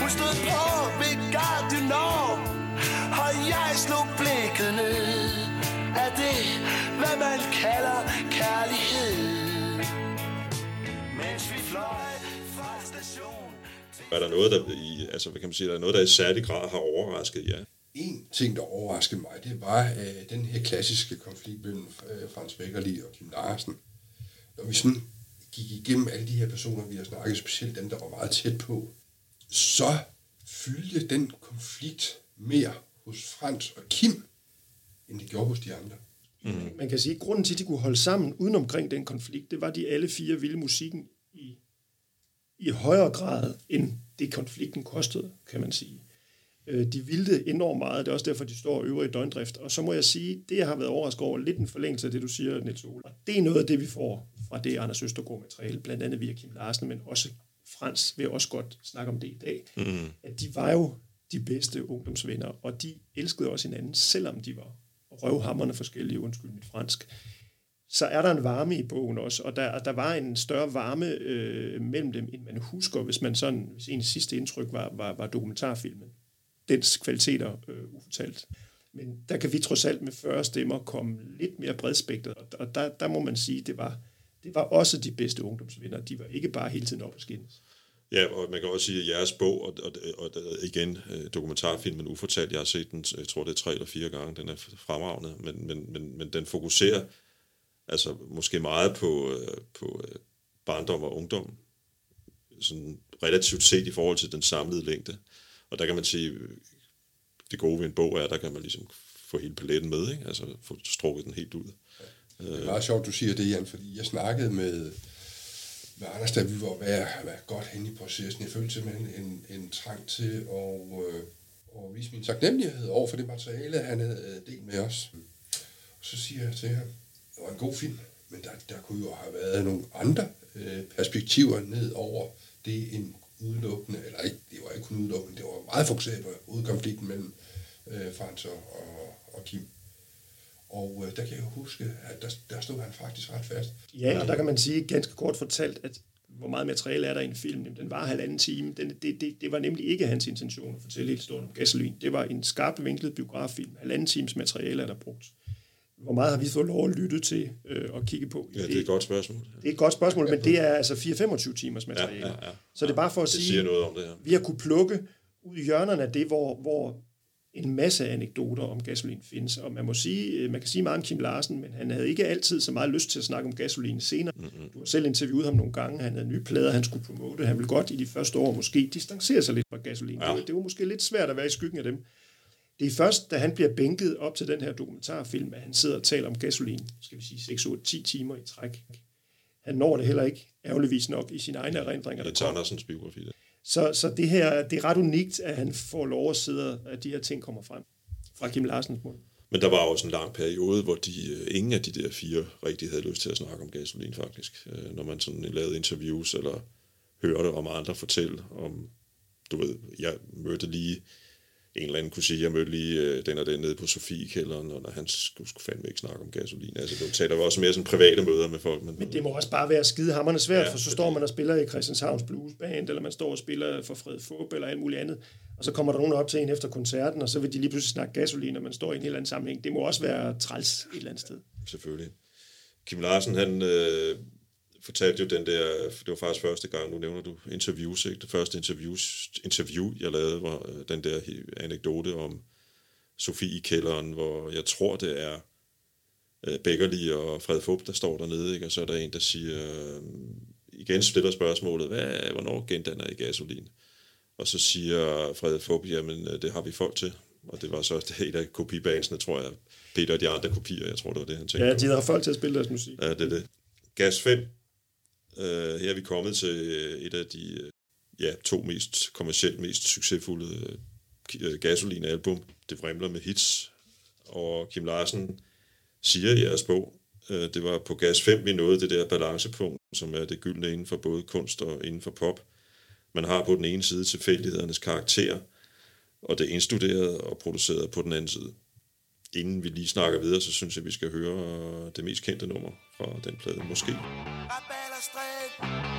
Speaker 1: Hun stod på ved Garden du Nord, og jeg slog blikket ned. Er det, hvad man kalder kærlighed? Mens vi fløj fra station
Speaker 2: Er der noget, der, i, altså, hvad kan man sige, der er noget, der i særlig grad har overrasket jer?
Speaker 4: En ting, der overraskede mig, det var øh, den her klassiske konflikt mellem øh, Frans Beckerli og Kim Larsen. Når vi sådan gik igennem alle de her personer, vi har snakket, specielt dem, der var meget tæt på, så fyldte den konflikt mere hos Frans og Kim, end det gjorde hos de andre.
Speaker 3: Man kan sige, at grunden til, at de kunne holde sammen uden omkring den konflikt, det var, at de alle fire ville musikken i, i højere grad, end det konflikten kostede, kan man sige. Øh, De ville det enormt meget, det er også derfor, de står og øver i døgndrift. Og så må jeg sige, det jeg har været overrasket over, lidt en forlængelse af det, du siger, Niels Ole. Og det er noget af det, vi får fra det Anders Østergaard materiale, blandt andet via Kim Larsen, men også Frans vil også godt snakke om det i dag. Mm. At de var jo de bedste ungdomsvenner, og de elskede også hinanden, selvom de var røvhammerne forskellige, undskyld mit fransk. Så er der en varme i bogen også, og der, der var en større varme øh, mellem dem, end man husker, hvis man sådan, hvis ens sidste indtryk var, var, var dokumentarfilmen. Dens kvaliteter øh, ufortalt. Men der kan vi trods alt med 40 stemmer komme lidt mere bredspektret, og, og der, der må man sige, det var, det var også de bedste ungdomsvinder. De var ikke bare hele tiden op og skinnes.
Speaker 2: Ja, og man kan også sige, at jeres bog, og, og, og, og igen øh, dokumentarfilmen Ufortalt, jeg har set den, jeg tror det er tre eller fire gange, den er fremragende, men, men, men, men den fokuserer altså måske meget på, øh, på øh, barndom og ungdom, sådan relativt set i forhold til den samlede længde. Og der kan man sige, det gode ved en bog er, der kan man ligesom få hele paletten med, ikke? altså få strukket den helt ud.
Speaker 4: Det er meget sjovt, du siger det, Jan, fordi jeg snakkede med, med Anders, da vi var ved at godt hen i processen. Jeg følte simpelthen en, en trang til at, øh, at vise min taknemmelighed over for det materiale, han havde delt med os. Og så siger jeg til ham, det var en god film, men der, der kunne jo have været nogle andre øh, perspektiver ned over det en udelukkende, eller ikke, det var ikke kun udelukkende, det var meget fokuseret på hovedkonflikten mellem øh, Frans og, og, og Kim. Og øh, der kan jeg huske, at der, der stod han faktisk ret fast.
Speaker 3: Ja, og der kan man sige ganske kort fortalt, at hvor meget materiale er der i en film? Den var halvanden time. Den, det, det, det var nemlig ikke hans intention at fortælle historien om gasolin. Det var en skarpt vinklet biograffilm. Halvanden times materiale er der brugt. Hvor meget har vi fået lov at lytte til øh, og kigge på?
Speaker 2: Ja, det er et godt spørgsmål.
Speaker 3: det er et godt spørgsmål, men det er altså 4-25 timers materiale.
Speaker 2: Ja, ja, ja.
Speaker 3: Så det er bare for at
Speaker 2: Det
Speaker 3: sige,
Speaker 2: siger noget om det her.
Speaker 3: vi har kunne plukke ud i hjørnerne af det, hvor, hvor en masse anekdoter om gasolin findes. Og man må sige, øh, man kan sige meget om Kim Larsen, men han havde ikke altid så meget lyst til at snakke om gasolin senere. Mm-hmm. Du har selv interviewet ham nogle gange. Han havde nye plader, han skulle promote. Han ville godt i de første år måske distancere sig lidt fra gasolin. Ja. Det, var, det var måske lidt svært at være i skyggen af dem. Det er først, da han bliver bænket op til den her dokumentarfilm, at han sidder og taler om gasolin, skal vi sige 6, 8, 10 timer i træk. Han når det heller ikke, ærgerligvis nok, i sine egne erindringer. der
Speaker 2: Jens Andersens biografi. Der.
Speaker 3: så, så det her, det er ret unikt, at han får lov at sidde, at de her ting kommer frem fra Kim Larsens mund.
Speaker 2: Men der var også en lang periode, hvor de, øh, ingen af de der fire rigtig havde lyst til at snakke om gasolin, faktisk. Øh, Når man sådan lavede interviews, eller hørte om andre fortælle om, du ved, jeg mødte lige en eller anden kunne sige, jeg mødte lige øh, den og den nede på Sofiekælderen, og når han skulle, skulle fandme ikke snakke om gasolin. Altså, det taler jo også mere sådan private møder med folk. Men,
Speaker 3: Men det må også bare være skide hammerne svært,
Speaker 2: Ja,
Speaker 3: for så står man og spiller i Christianshavns Blues Band, eller man står og spiller for Fred Fup, eller alt muligt andet, og så kommer der nogen op til en efter koncerten, og så vil de lige pludselig snakke gasolin, og man står i en helt anden sammenhæng. Det må også være træls et eller andet sted.
Speaker 2: selvfølgelig. Kim Larsen, han øh, fortalte jo den der, det var faktisk første gang, nu nævner du interviews, ikke? Det første interviews, interview, jeg lavede, var øh, den der anekdote om Sofie i kælderen, hvor jeg tror, det er øh, Beckerli og Fred Fup, der står dernede, ikke? og så er der en, der siger, øh, igen stiller spørgsmålet, hvad, hvornår gendanner I gasolin? Og så siger Fred Fup, jamen øh, det har vi folk til. Og det var så (laughs) et af kopibandsene, tror jeg, Peter og de andre kopier, jeg tror, det var det, han tænkte
Speaker 3: Ja, de har folk til at spille deres musik.
Speaker 2: Ja, det er det. Gas 5. Øh, her er vi kommet til øh, et af de øh, ja, to mest kommercielt mest succesfulde øh, øh ki- Det vrimler med hits. Og Kim Larsen siger i jeres bog, øh, det var på Gas 5, vi nåede det der balancepunkt, som er det gyldne inden for både kunst og inden for pop. Man har på den ene side tilfældighedernes karakter, og det indstuderede og produceret på den anden side. Inden vi lige snakker videre, så synes jeg, vi skal høre det mest kendte nummer fra den plade, måske.
Speaker 1: Rabalderstræde er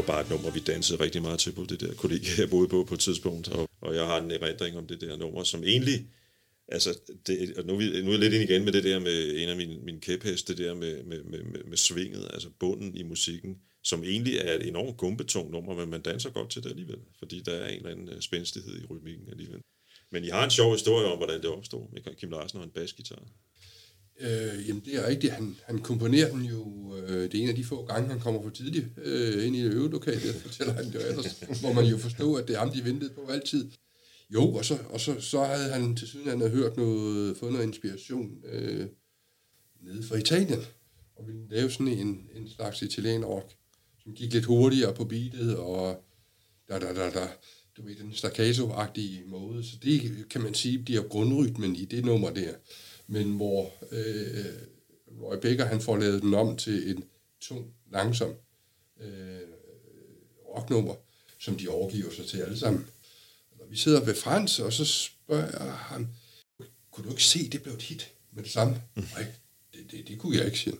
Speaker 2: var bare et nummer, vi dansede rigtig meget til på det der kollega, jeg boede på på et tidspunkt. Og, og jeg har en erindring om det der nummer, som egentlig... Altså, det, og nu, vi, nu er jeg lidt ind igen med det der med en af mine, mine kæpheste, det der med, med, med, med, med svinget, altså bunden i musikken, som egentlig er et enormt gumbetungt nummer, men man danser godt til det alligevel, fordi der er en eller anden øh, spændstighed i rytmikken alligevel. Men I har en sjov historie om, hvordan det opstod med Kim Larsen og en basgitar.
Speaker 4: Øh, jamen, det er rigtigt. Han, han komponerer den jo, øh, det er en af de få gange, han kommer for tidligt øh, ind i det øvelokale, det (laughs) fortæller han jo ellers, hvor man jo forstår, at det er ham, de ventede på altid. Jo, og så, og så, så havde han til siden, han havde hørt noget, fået noget inspiration øh, nede fra Italien, og ville lave sådan en, en slags italienrock, som gik lidt hurtigere på beatet, og da, da, da, da, du ved, den staccato-agtige måde. Så det kan man sige bliver grundrytmen i det nummer der men hvor øh, Roy Baker han får lavet den om til en tung, langsom øh, rocknummer, som de overgiver sig til alle sammen. Og vi sidder ved Frans, og så spørger jeg ham, kunne du ikke se, det blev et hit med det samme? Nej, det, det, det kunne jeg ikke, sige.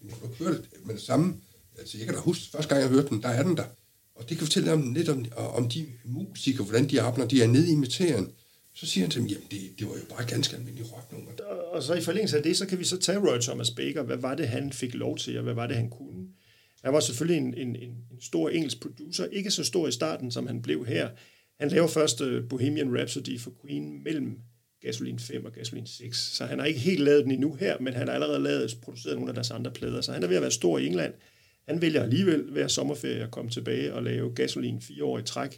Speaker 4: Men kunne du ikke høre det med det samme? Altså, jeg kan da huske, første gang jeg hørte den, der er den der. Og det kan fortælle om, lidt om, om de musikere, hvordan de arbejder, når de er nede i materien. Så siger han til dem, jamen det, det var jo bare ganske almindelig rocknummer.
Speaker 3: Og- så i forlængelse af det, så kan vi så tage Roy Thomas Baker. Hvad var det, han fik lov til, og hvad var det, han kunne? Han var selvfølgelig en, en, en, en stor engelsk producer. Ikke så stor i starten, som han blev her. Han laver først øh, Bohemian Rhapsody for Queen mellem Gasoline 5 og Gasoline 6. Så han har ikke helt lavet den endnu her, men han har allerede lavet, produceret nogle af deres andre plader. Så han er ved at være stor i England. Han vælger alligevel hver sommerferie at komme tilbage og lave Gasoline fire år i træk.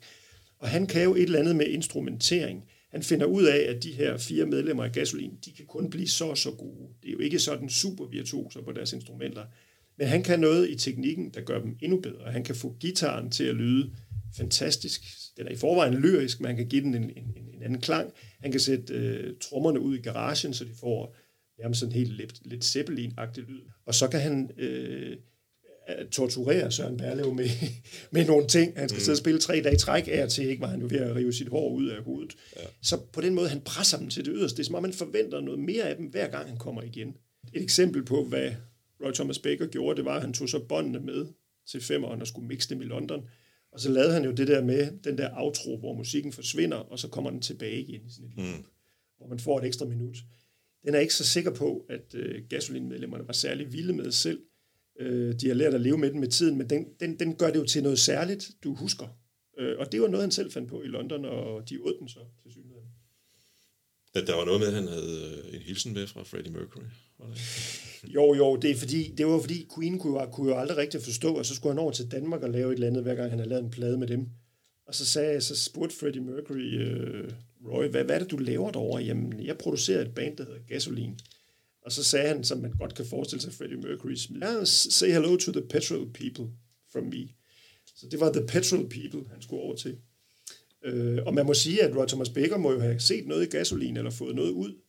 Speaker 3: Og han kan jo et eller andet med instrumentering. Han finder ud af, at de her fire medlemmer af Gasolin, de kan kun blive så og så gode. Det er jo ikke sådan super virtuoser på deres instrumenter. Men han kan noget i teknikken, der gør dem endnu bedre. Han kan få gitaren til at lyde fantastisk. Den er i forvejen lyrisk, men han kan give den en, en, en anden klang. Han kan sætte øh, trommerne ud i garagen, så de får nærmest sådan helt lidt, lidt zeppelin-agtig lyd. Og så kan han øh, torturere Søren Berlev med, (laughs) med nogle ting. Han skal mm. sidde og spille tre dage i træk af til, ikke var han jo ved at rive sit hår ud af hovedet. Ja. Så på den måde, han presser dem til det yderste. Det er som om, man forventer noget mere af dem, hver gang han kommer igen. Et eksempel på, hvad Roy Thomas Baker gjorde, det var, at han tog så båndene med til femeren og skulle mixe dem i London. Og så lavede han jo det der med den der outro, hvor musikken forsvinder, og så kommer den tilbage igen i sådan et mm. hvor man får et ekstra minut. Den er jeg ikke så sikker på, at øh, gasolinmedlemmerne var særlig vilde med selv. Øh, de har lært at leve med den med tiden, men den, den, den gør det jo til noget særligt, du husker. Øh, og det var noget, han selv fandt på i London, og de åd den så til synligheden.
Speaker 2: Ja, der var noget med, at han havde øh, en hilsen med fra Freddie Mercury. Var det ikke?
Speaker 3: Jo, jo, det, er fordi, det var fordi Queen kunne, jo- kunne jo aldrig rigtig forstå, og så skulle han over til Danmark og lave et eller andet, hver gang han havde lavet en plade med dem. Og så sagde så spurgte Freddie Mercury, øh, Roy, hvad, hvad er det, du laver derovre? Jamen, jeg producerer et band, der hedder Gasoline. Og så sagde han, som man godt kan forestille sig, Freddie Mercury, yeah, say hello to the petrol people from me. Så det var the petrol people, han skulle over til. Øh, og man må sige, at Roy Thomas Baker må jo have set noget i Gasoline, eller fået noget ud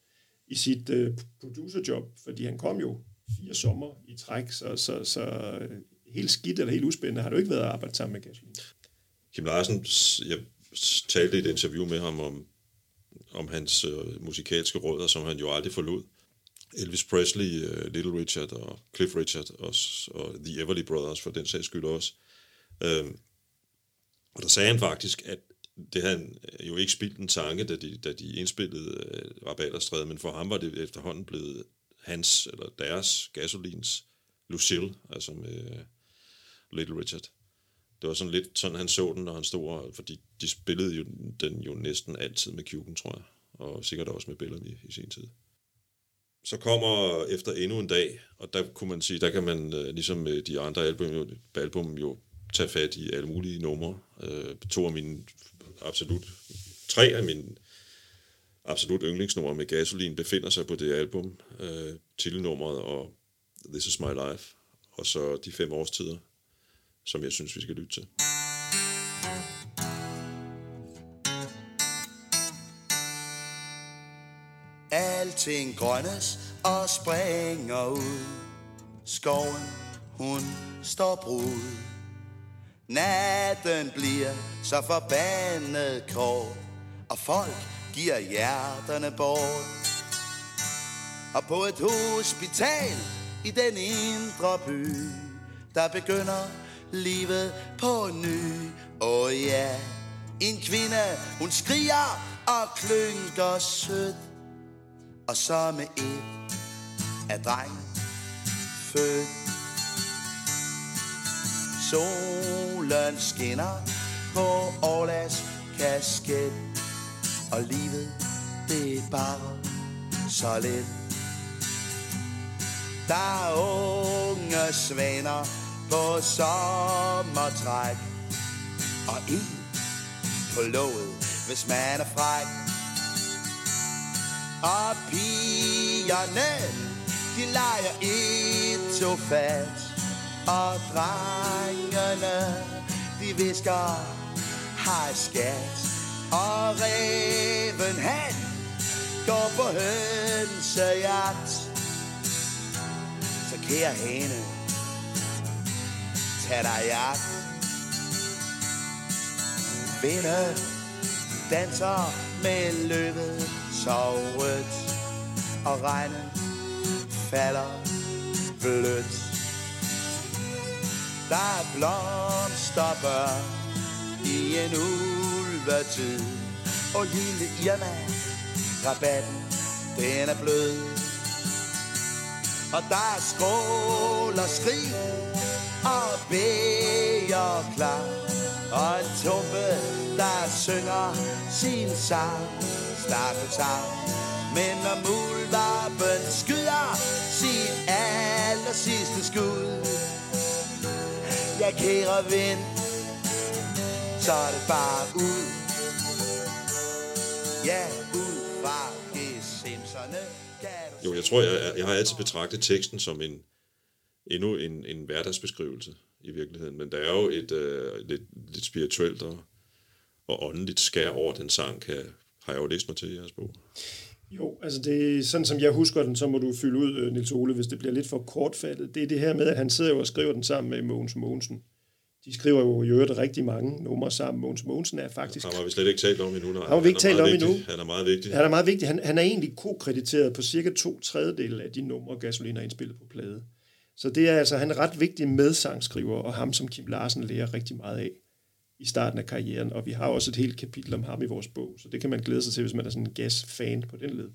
Speaker 3: i sit øh, producerjob, fordi han kom jo fire sommer i træk, så, så, så øh, helt skidt eller helt uspændende har jo ikke været at arbejde sammen med Gasoline.
Speaker 2: Kim Larsen, jeg talte i et interview med ham om, om hans øh, musikalske rødder, som han jo aldrig forlod. Elvis Presley, uh, Little Richard og Cliff Richard og, og The Everly Brothers for den sags skyld også. Øhm, og der sagde han faktisk, at det havde han øh, jo ikke spildt en tanke, da de, da de indspillede øh, Rabalderstræde, men for ham var det efterhånden blevet hans, eller deres, gasolins Lucille, altså med øh, Little Richard. Det var sådan lidt sådan, han så den, når han stod, og- fordi de spillede jo den jo næsten altid med Cuban, tror jeg, og sikkert også med Bellamy i, i sin tid. Så kommer efter endnu en dag, og der kunne man sige, der kan man øh, ligesom øh, de andre album, jo, album jo tage fat i alle mulige numre. Øh, to af mine absolut, tre af mine absolut yndlingsnumre med gasolin befinder sig på det album. Øh, Tilnummeret og This Is My Life, og så de fem årstider, som jeg synes, vi skal lytte til.
Speaker 1: Alting grønnes og springer ud. Skoven, hun står brud. Natten bliver så forbandet kort, og folk giver hjerterne bort. Og på et hospital i den indre by, der begynder livet på ny. Åh oh ja, en kvinde, hun skriger og klynker sødt. Og så med et af drengen født. Solen skinner på Orlas kasket, og livet det er bare så let. Der er unge svaner på sommertræk, og en på låget, hvis man er fræk. Og pigerne, de leger i to fat. Og drengene, de visker hej skat Og reven han går på hønsejagt. Så kære hane, tag dig jagt. agt. Vinde danser med løbet så og regnen falder blødt. Der er blomsterbør i en ulvetid, og lille Irma, rabatten, den er blød. Og der er skrål og skrig og bæger klar Og en tumpe, der synger sin sang Stakkeltang Men når muldvarpen skyder sit aller sidste skud Ja, kære vind, så er det bare ud. Ja, ud fra gesimserne
Speaker 2: Jo, jeg tror, jeg, jeg har altid betragtet teksten som en endnu en, en hverdagsbeskrivelse i virkeligheden, men der er jo et øh, lidt, lidt spirituelt og, og åndeligt skær over den sang, kan, har jeg jo læst mig til i jeres bog.
Speaker 3: Jo, altså det er sådan, som jeg husker den, så må du fylde ud, øh, Nils Ole, hvis det bliver lidt for kortfattet. Det er det her med, at han sidder jo og skriver den sammen med Mogens Mogensen. De skriver jo i øvrigt rigtig mange numre sammen. Mogens Mogensen er faktisk...
Speaker 2: Ham har vi slet ikke talt om endnu. Nej.
Speaker 3: har vi ikke
Speaker 2: Han
Speaker 3: talt om
Speaker 2: vigtig.
Speaker 3: endnu.
Speaker 2: Han er meget vigtig.
Speaker 3: Han er meget vigtig. Han, han er egentlig ko-krediteret på cirka to tredjedel af de numre, Gasolin har indspillet på plade. Så det er altså, han er ret vigtig medsangskriver, og ham som Kim Larsen lærer rigtig meget af i starten af karrieren. Og vi har også et helt kapitel om ham i vores bog, så det kan man glæde sig til, hvis man er sådan en gas-fan på den led.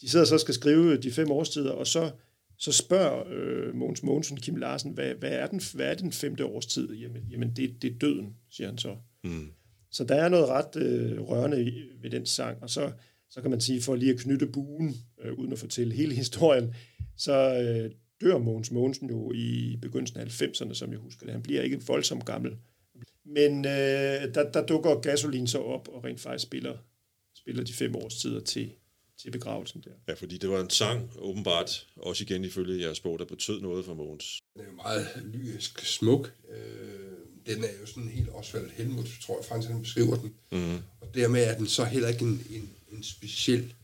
Speaker 3: De sidder så og skal skrive de fem årstider, og så, så spørger øh, Mogens Mogensen Kim Larsen, hvad, hvad, er den, hvad er den femte årstid? Jamen, jamen det, det er døden, siger han så.
Speaker 2: Mm.
Speaker 3: Så der er noget ret øh, rørende ved den sang, og så, så kan man sige, for lige at knytte buen, øh, uden at fortælle hele (laughs) historien, så øh, dør Mogens Mogensen jo i begyndelsen af 90'erne, som jeg husker det. Han bliver ikke voldsomt gammel. Men øh, der, der dukker Gasolin så op, og rent faktisk spiller, spiller de fem årstider til, til begravelsen der.
Speaker 2: Ja, fordi det var en sang, åbenbart, også igen ifølge jeres bog, der betød noget for Mogens.
Speaker 4: Den er jo meget lyrisk smuk. Øh, den er jo sådan helt Osvald Helmut, tror jeg, Frans han beskriver den. Mm. Og dermed er den så heller ikke en, en, en speciel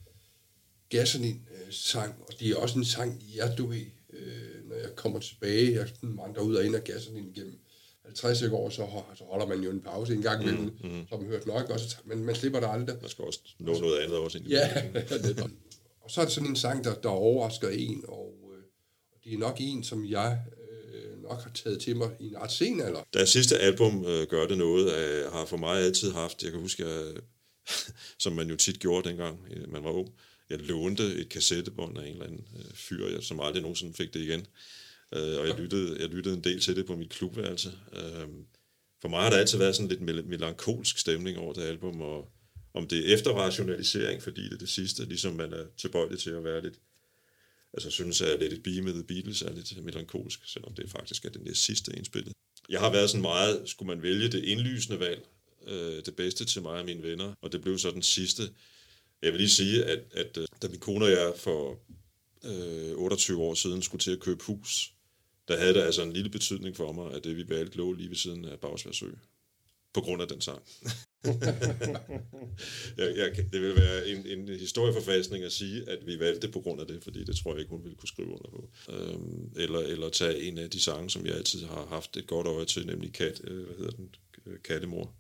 Speaker 4: Gasolin-sang. Og det er også en sang, jeg, du ved, øh, når jeg kommer tilbage, jeg vandrer ud og ind af Gasolin igennem 50 år, så, så holder man jo en pause en gang imellem, mm, mm. så man hørt nok, også, men man slipper det aldrig.
Speaker 2: Man skal også nå noget andet også
Speaker 4: Ja, (laughs) og så er det sådan en sang, der, der overrasker en, og, øh, og det er nok en, som jeg øh, nok har taget til mig i en ret sen alder.
Speaker 2: Deres sidste album øh, gør det noget, øh, har for mig altid haft, jeg kan huske, jeg, (laughs) som man jo tit gjorde dengang, øh, man var ung, jeg lånte et kassettebånd af en eller anden øh, fyr, jeg, som aldrig nogensinde fik det igen. Øh, og jeg lyttede, jeg lyttede en del til det på mit klubværelse. Øh, for mig har der altid været sådan lidt mel- melankolsk stemning over det album, og om det er efterrationalisering, fordi det er det sidste, ligesom man er tilbøjelig til at være lidt, altså synes at lidt et Be med the Beatles er lidt melankolsk, selvom det faktisk er det næst sidste indspillet. Jeg har været sådan meget, skulle man vælge det indlysende valg, øh, det bedste til mig og mine venner, og det blev så den sidste. Jeg vil lige sige, at, at øh, da min kone og jeg for øh, 28 år siden skulle til at købe hus, der havde det altså en lille betydning for mig, at det vi valgte lå lige ved siden af Bagsværsø. På grund af den sang. (laughs) jeg, jeg, det vil være en, en historieforfalskning at sige, at vi valgte det på grund af det, fordi det tror jeg ikke, hun ville kunne skrive under på. Øhm, eller, eller tage en af de sange, som jeg altid har haft et godt øje til, nemlig Kat, øh, hvad hedder den? Øh, Kattemor.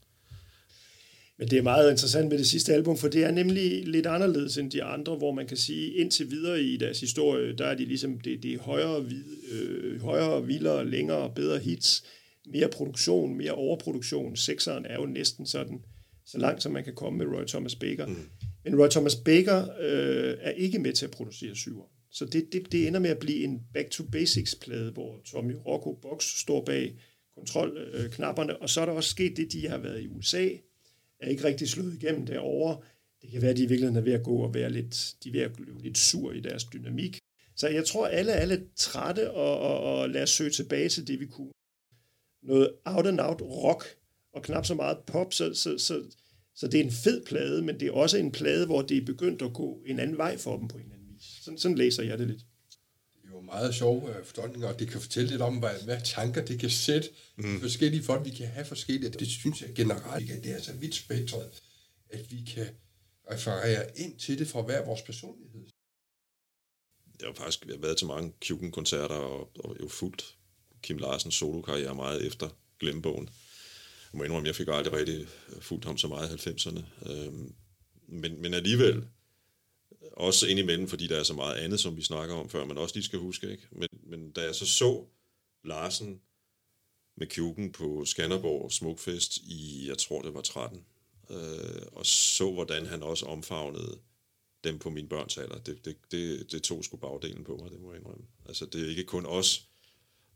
Speaker 3: Men det er meget interessant med det sidste album, for det er nemlig lidt anderledes end de andre, hvor man kan sige, indtil videre i deres historie, der er de ligesom, det, det er højere, vid, øh, højere, vildere, længere, bedre hits, mere produktion, mere overproduktion. Sekseren er jo næsten sådan, så langt som man kan komme med Roy Thomas Baker. Mm. Men Roy Thomas Baker øh, er ikke med til at producere syver. Så det, det, det ender med at blive en back to basics plade, hvor Tommy Rocco Box står bag kontrolknapperne, øh, og så er der også sket det, de har været i USA, er ikke rigtig slået igennem derovre. Det kan være, at de i virkeligheden er ved at gå og være lidt, de er ved at blive lidt sur i deres dynamik. Så jeg tror, alle er lidt trætte, og, og, og lad os søge tilbage til det, vi kunne. Noget out and out rock, og knap så meget pop, så, så, så, så det er en fed plade, men det er også en plade, hvor det er begyndt at gå en anden vej for dem på en eller anden vis. Sådan, sådan læser jeg det lidt.
Speaker 4: Meget sjove øh, fortolkninger, og det kan fortælle lidt om, hvad, hvad tanker det kan sætte. Mm. Forskellige folk, vi kan have forskellige. Det synes jeg generelt, at det er så vidt spektret, at vi kan referere ind til det fra hver vores personlighed.
Speaker 2: Jeg har faktisk jeg har været til mange Kjuken-koncerter og, og jo fuldt Kim Larsens solokarriere meget efter Glemmebogen. Jeg må indrømme, jeg fik aldrig rigtig fulgt ham så meget i 90'erne. Øhm, men, men alligevel, også indimellem, fordi der er så meget andet, som vi snakker om før, man også lige skal huske. Ikke? Men, men da jeg så så Larsen med Kjuken på Skanderborg Smukfest i, jeg tror det var 13, øh, og så hvordan han også omfavnede dem på min børns alder, det, det, det, det tog sgu bagdelen på mig, det må jeg indrømme. Altså det er ikke kun os,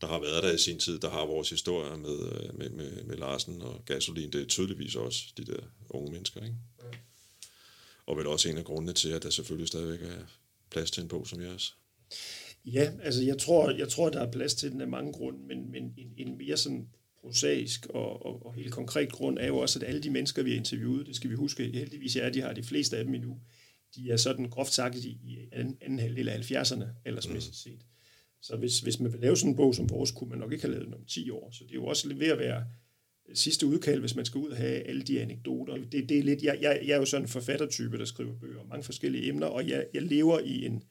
Speaker 2: der har været der i sin tid, der har vores historie med, øh, med, med, med Larsen og Gasolin, det er tydeligvis også de der unge mennesker, ikke? Og vel også en af grundene til, at der selvfølgelig stadigvæk er plads til en bog som jeres.
Speaker 3: Ja, altså jeg tror, jeg tror, der er plads til den af mange grunde, men, men en, en mere sådan prosaisk og, og, og helt konkret grund er jo også, at alle de mennesker, vi har interviewet, det skal vi huske, heldigvis er, de har de fleste af dem endnu, de er sådan groft sagt i, i anden, anden halvdel af 70'erne, aldersmæssigt set. Så hvis, hvis man vil lave sådan en bog som vores, kunne man nok ikke have lavet den om 10 år. Så det er jo også ved at være sidste udkald, hvis man skal ud og have alle de anekdoter. Det, det er lidt, jeg, jeg, jeg er jo sådan en forfattertype, der skriver bøger om mange forskellige emner, og jeg, jeg lever i en,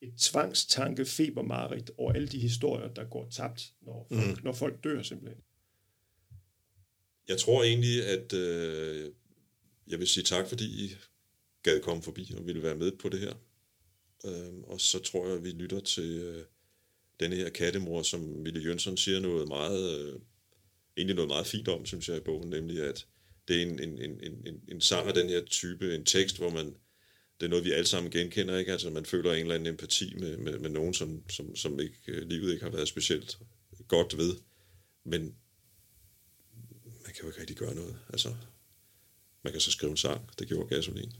Speaker 3: et tvangstanke febermarit over alle de historier, der går tabt, når folk, mm. når folk dør simpelthen.
Speaker 2: Jeg tror egentlig, at øh, jeg vil sige tak, fordi I gad komme forbi og ville være med på det her. Øh, og så tror jeg, at vi lytter til øh, denne her kattemor, som Ville Jønsson siger noget meget, øh, egentlig noget meget fint om, synes jeg i bogen, nemlig at det er en, en, en, en, en sang af den her type, en tekst, hvor man, det er noget, vi alle sammen genkender, ikke? Altså man føler en eller anden empati med, med, med nogen, som, som, som ikke, øh, livet ikke har været specielt godt ved. Men man kan jo ikke rigtig gøre noget. Altså, man kan så skrive en sang. Det gjorde gasolin.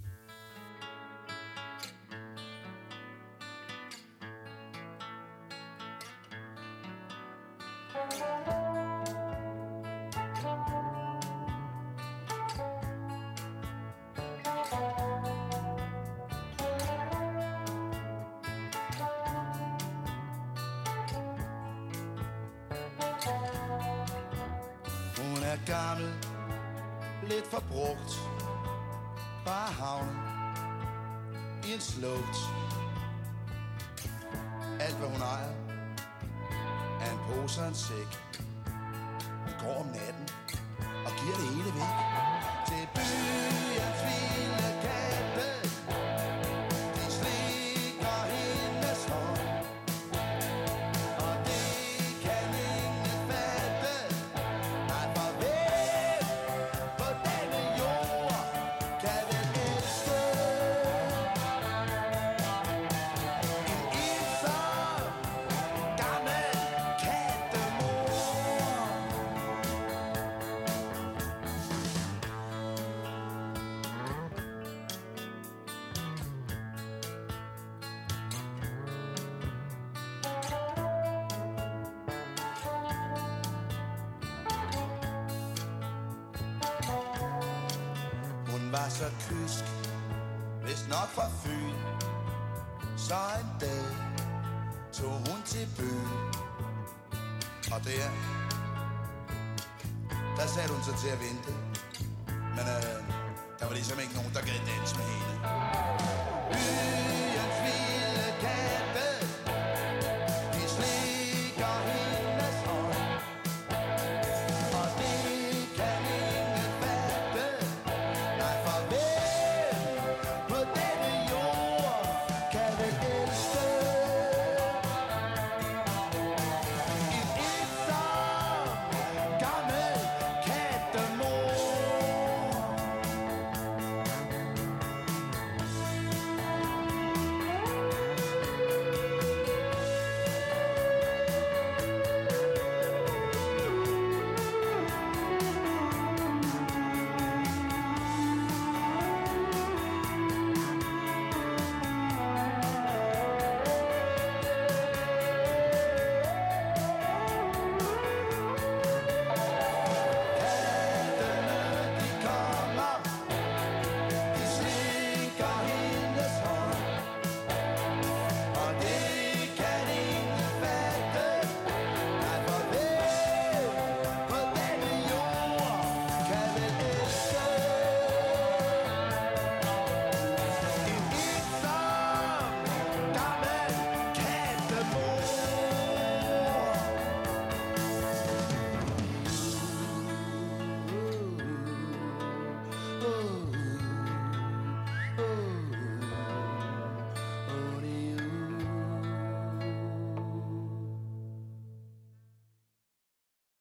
Speaker 1: Hvis nok fra Fyn. Så en dag tog hun til byen. Og der, der satte hun sig til at vente. Men øh, der var ligesom ikke nogen, der gad danse med hende. Byens vilde kat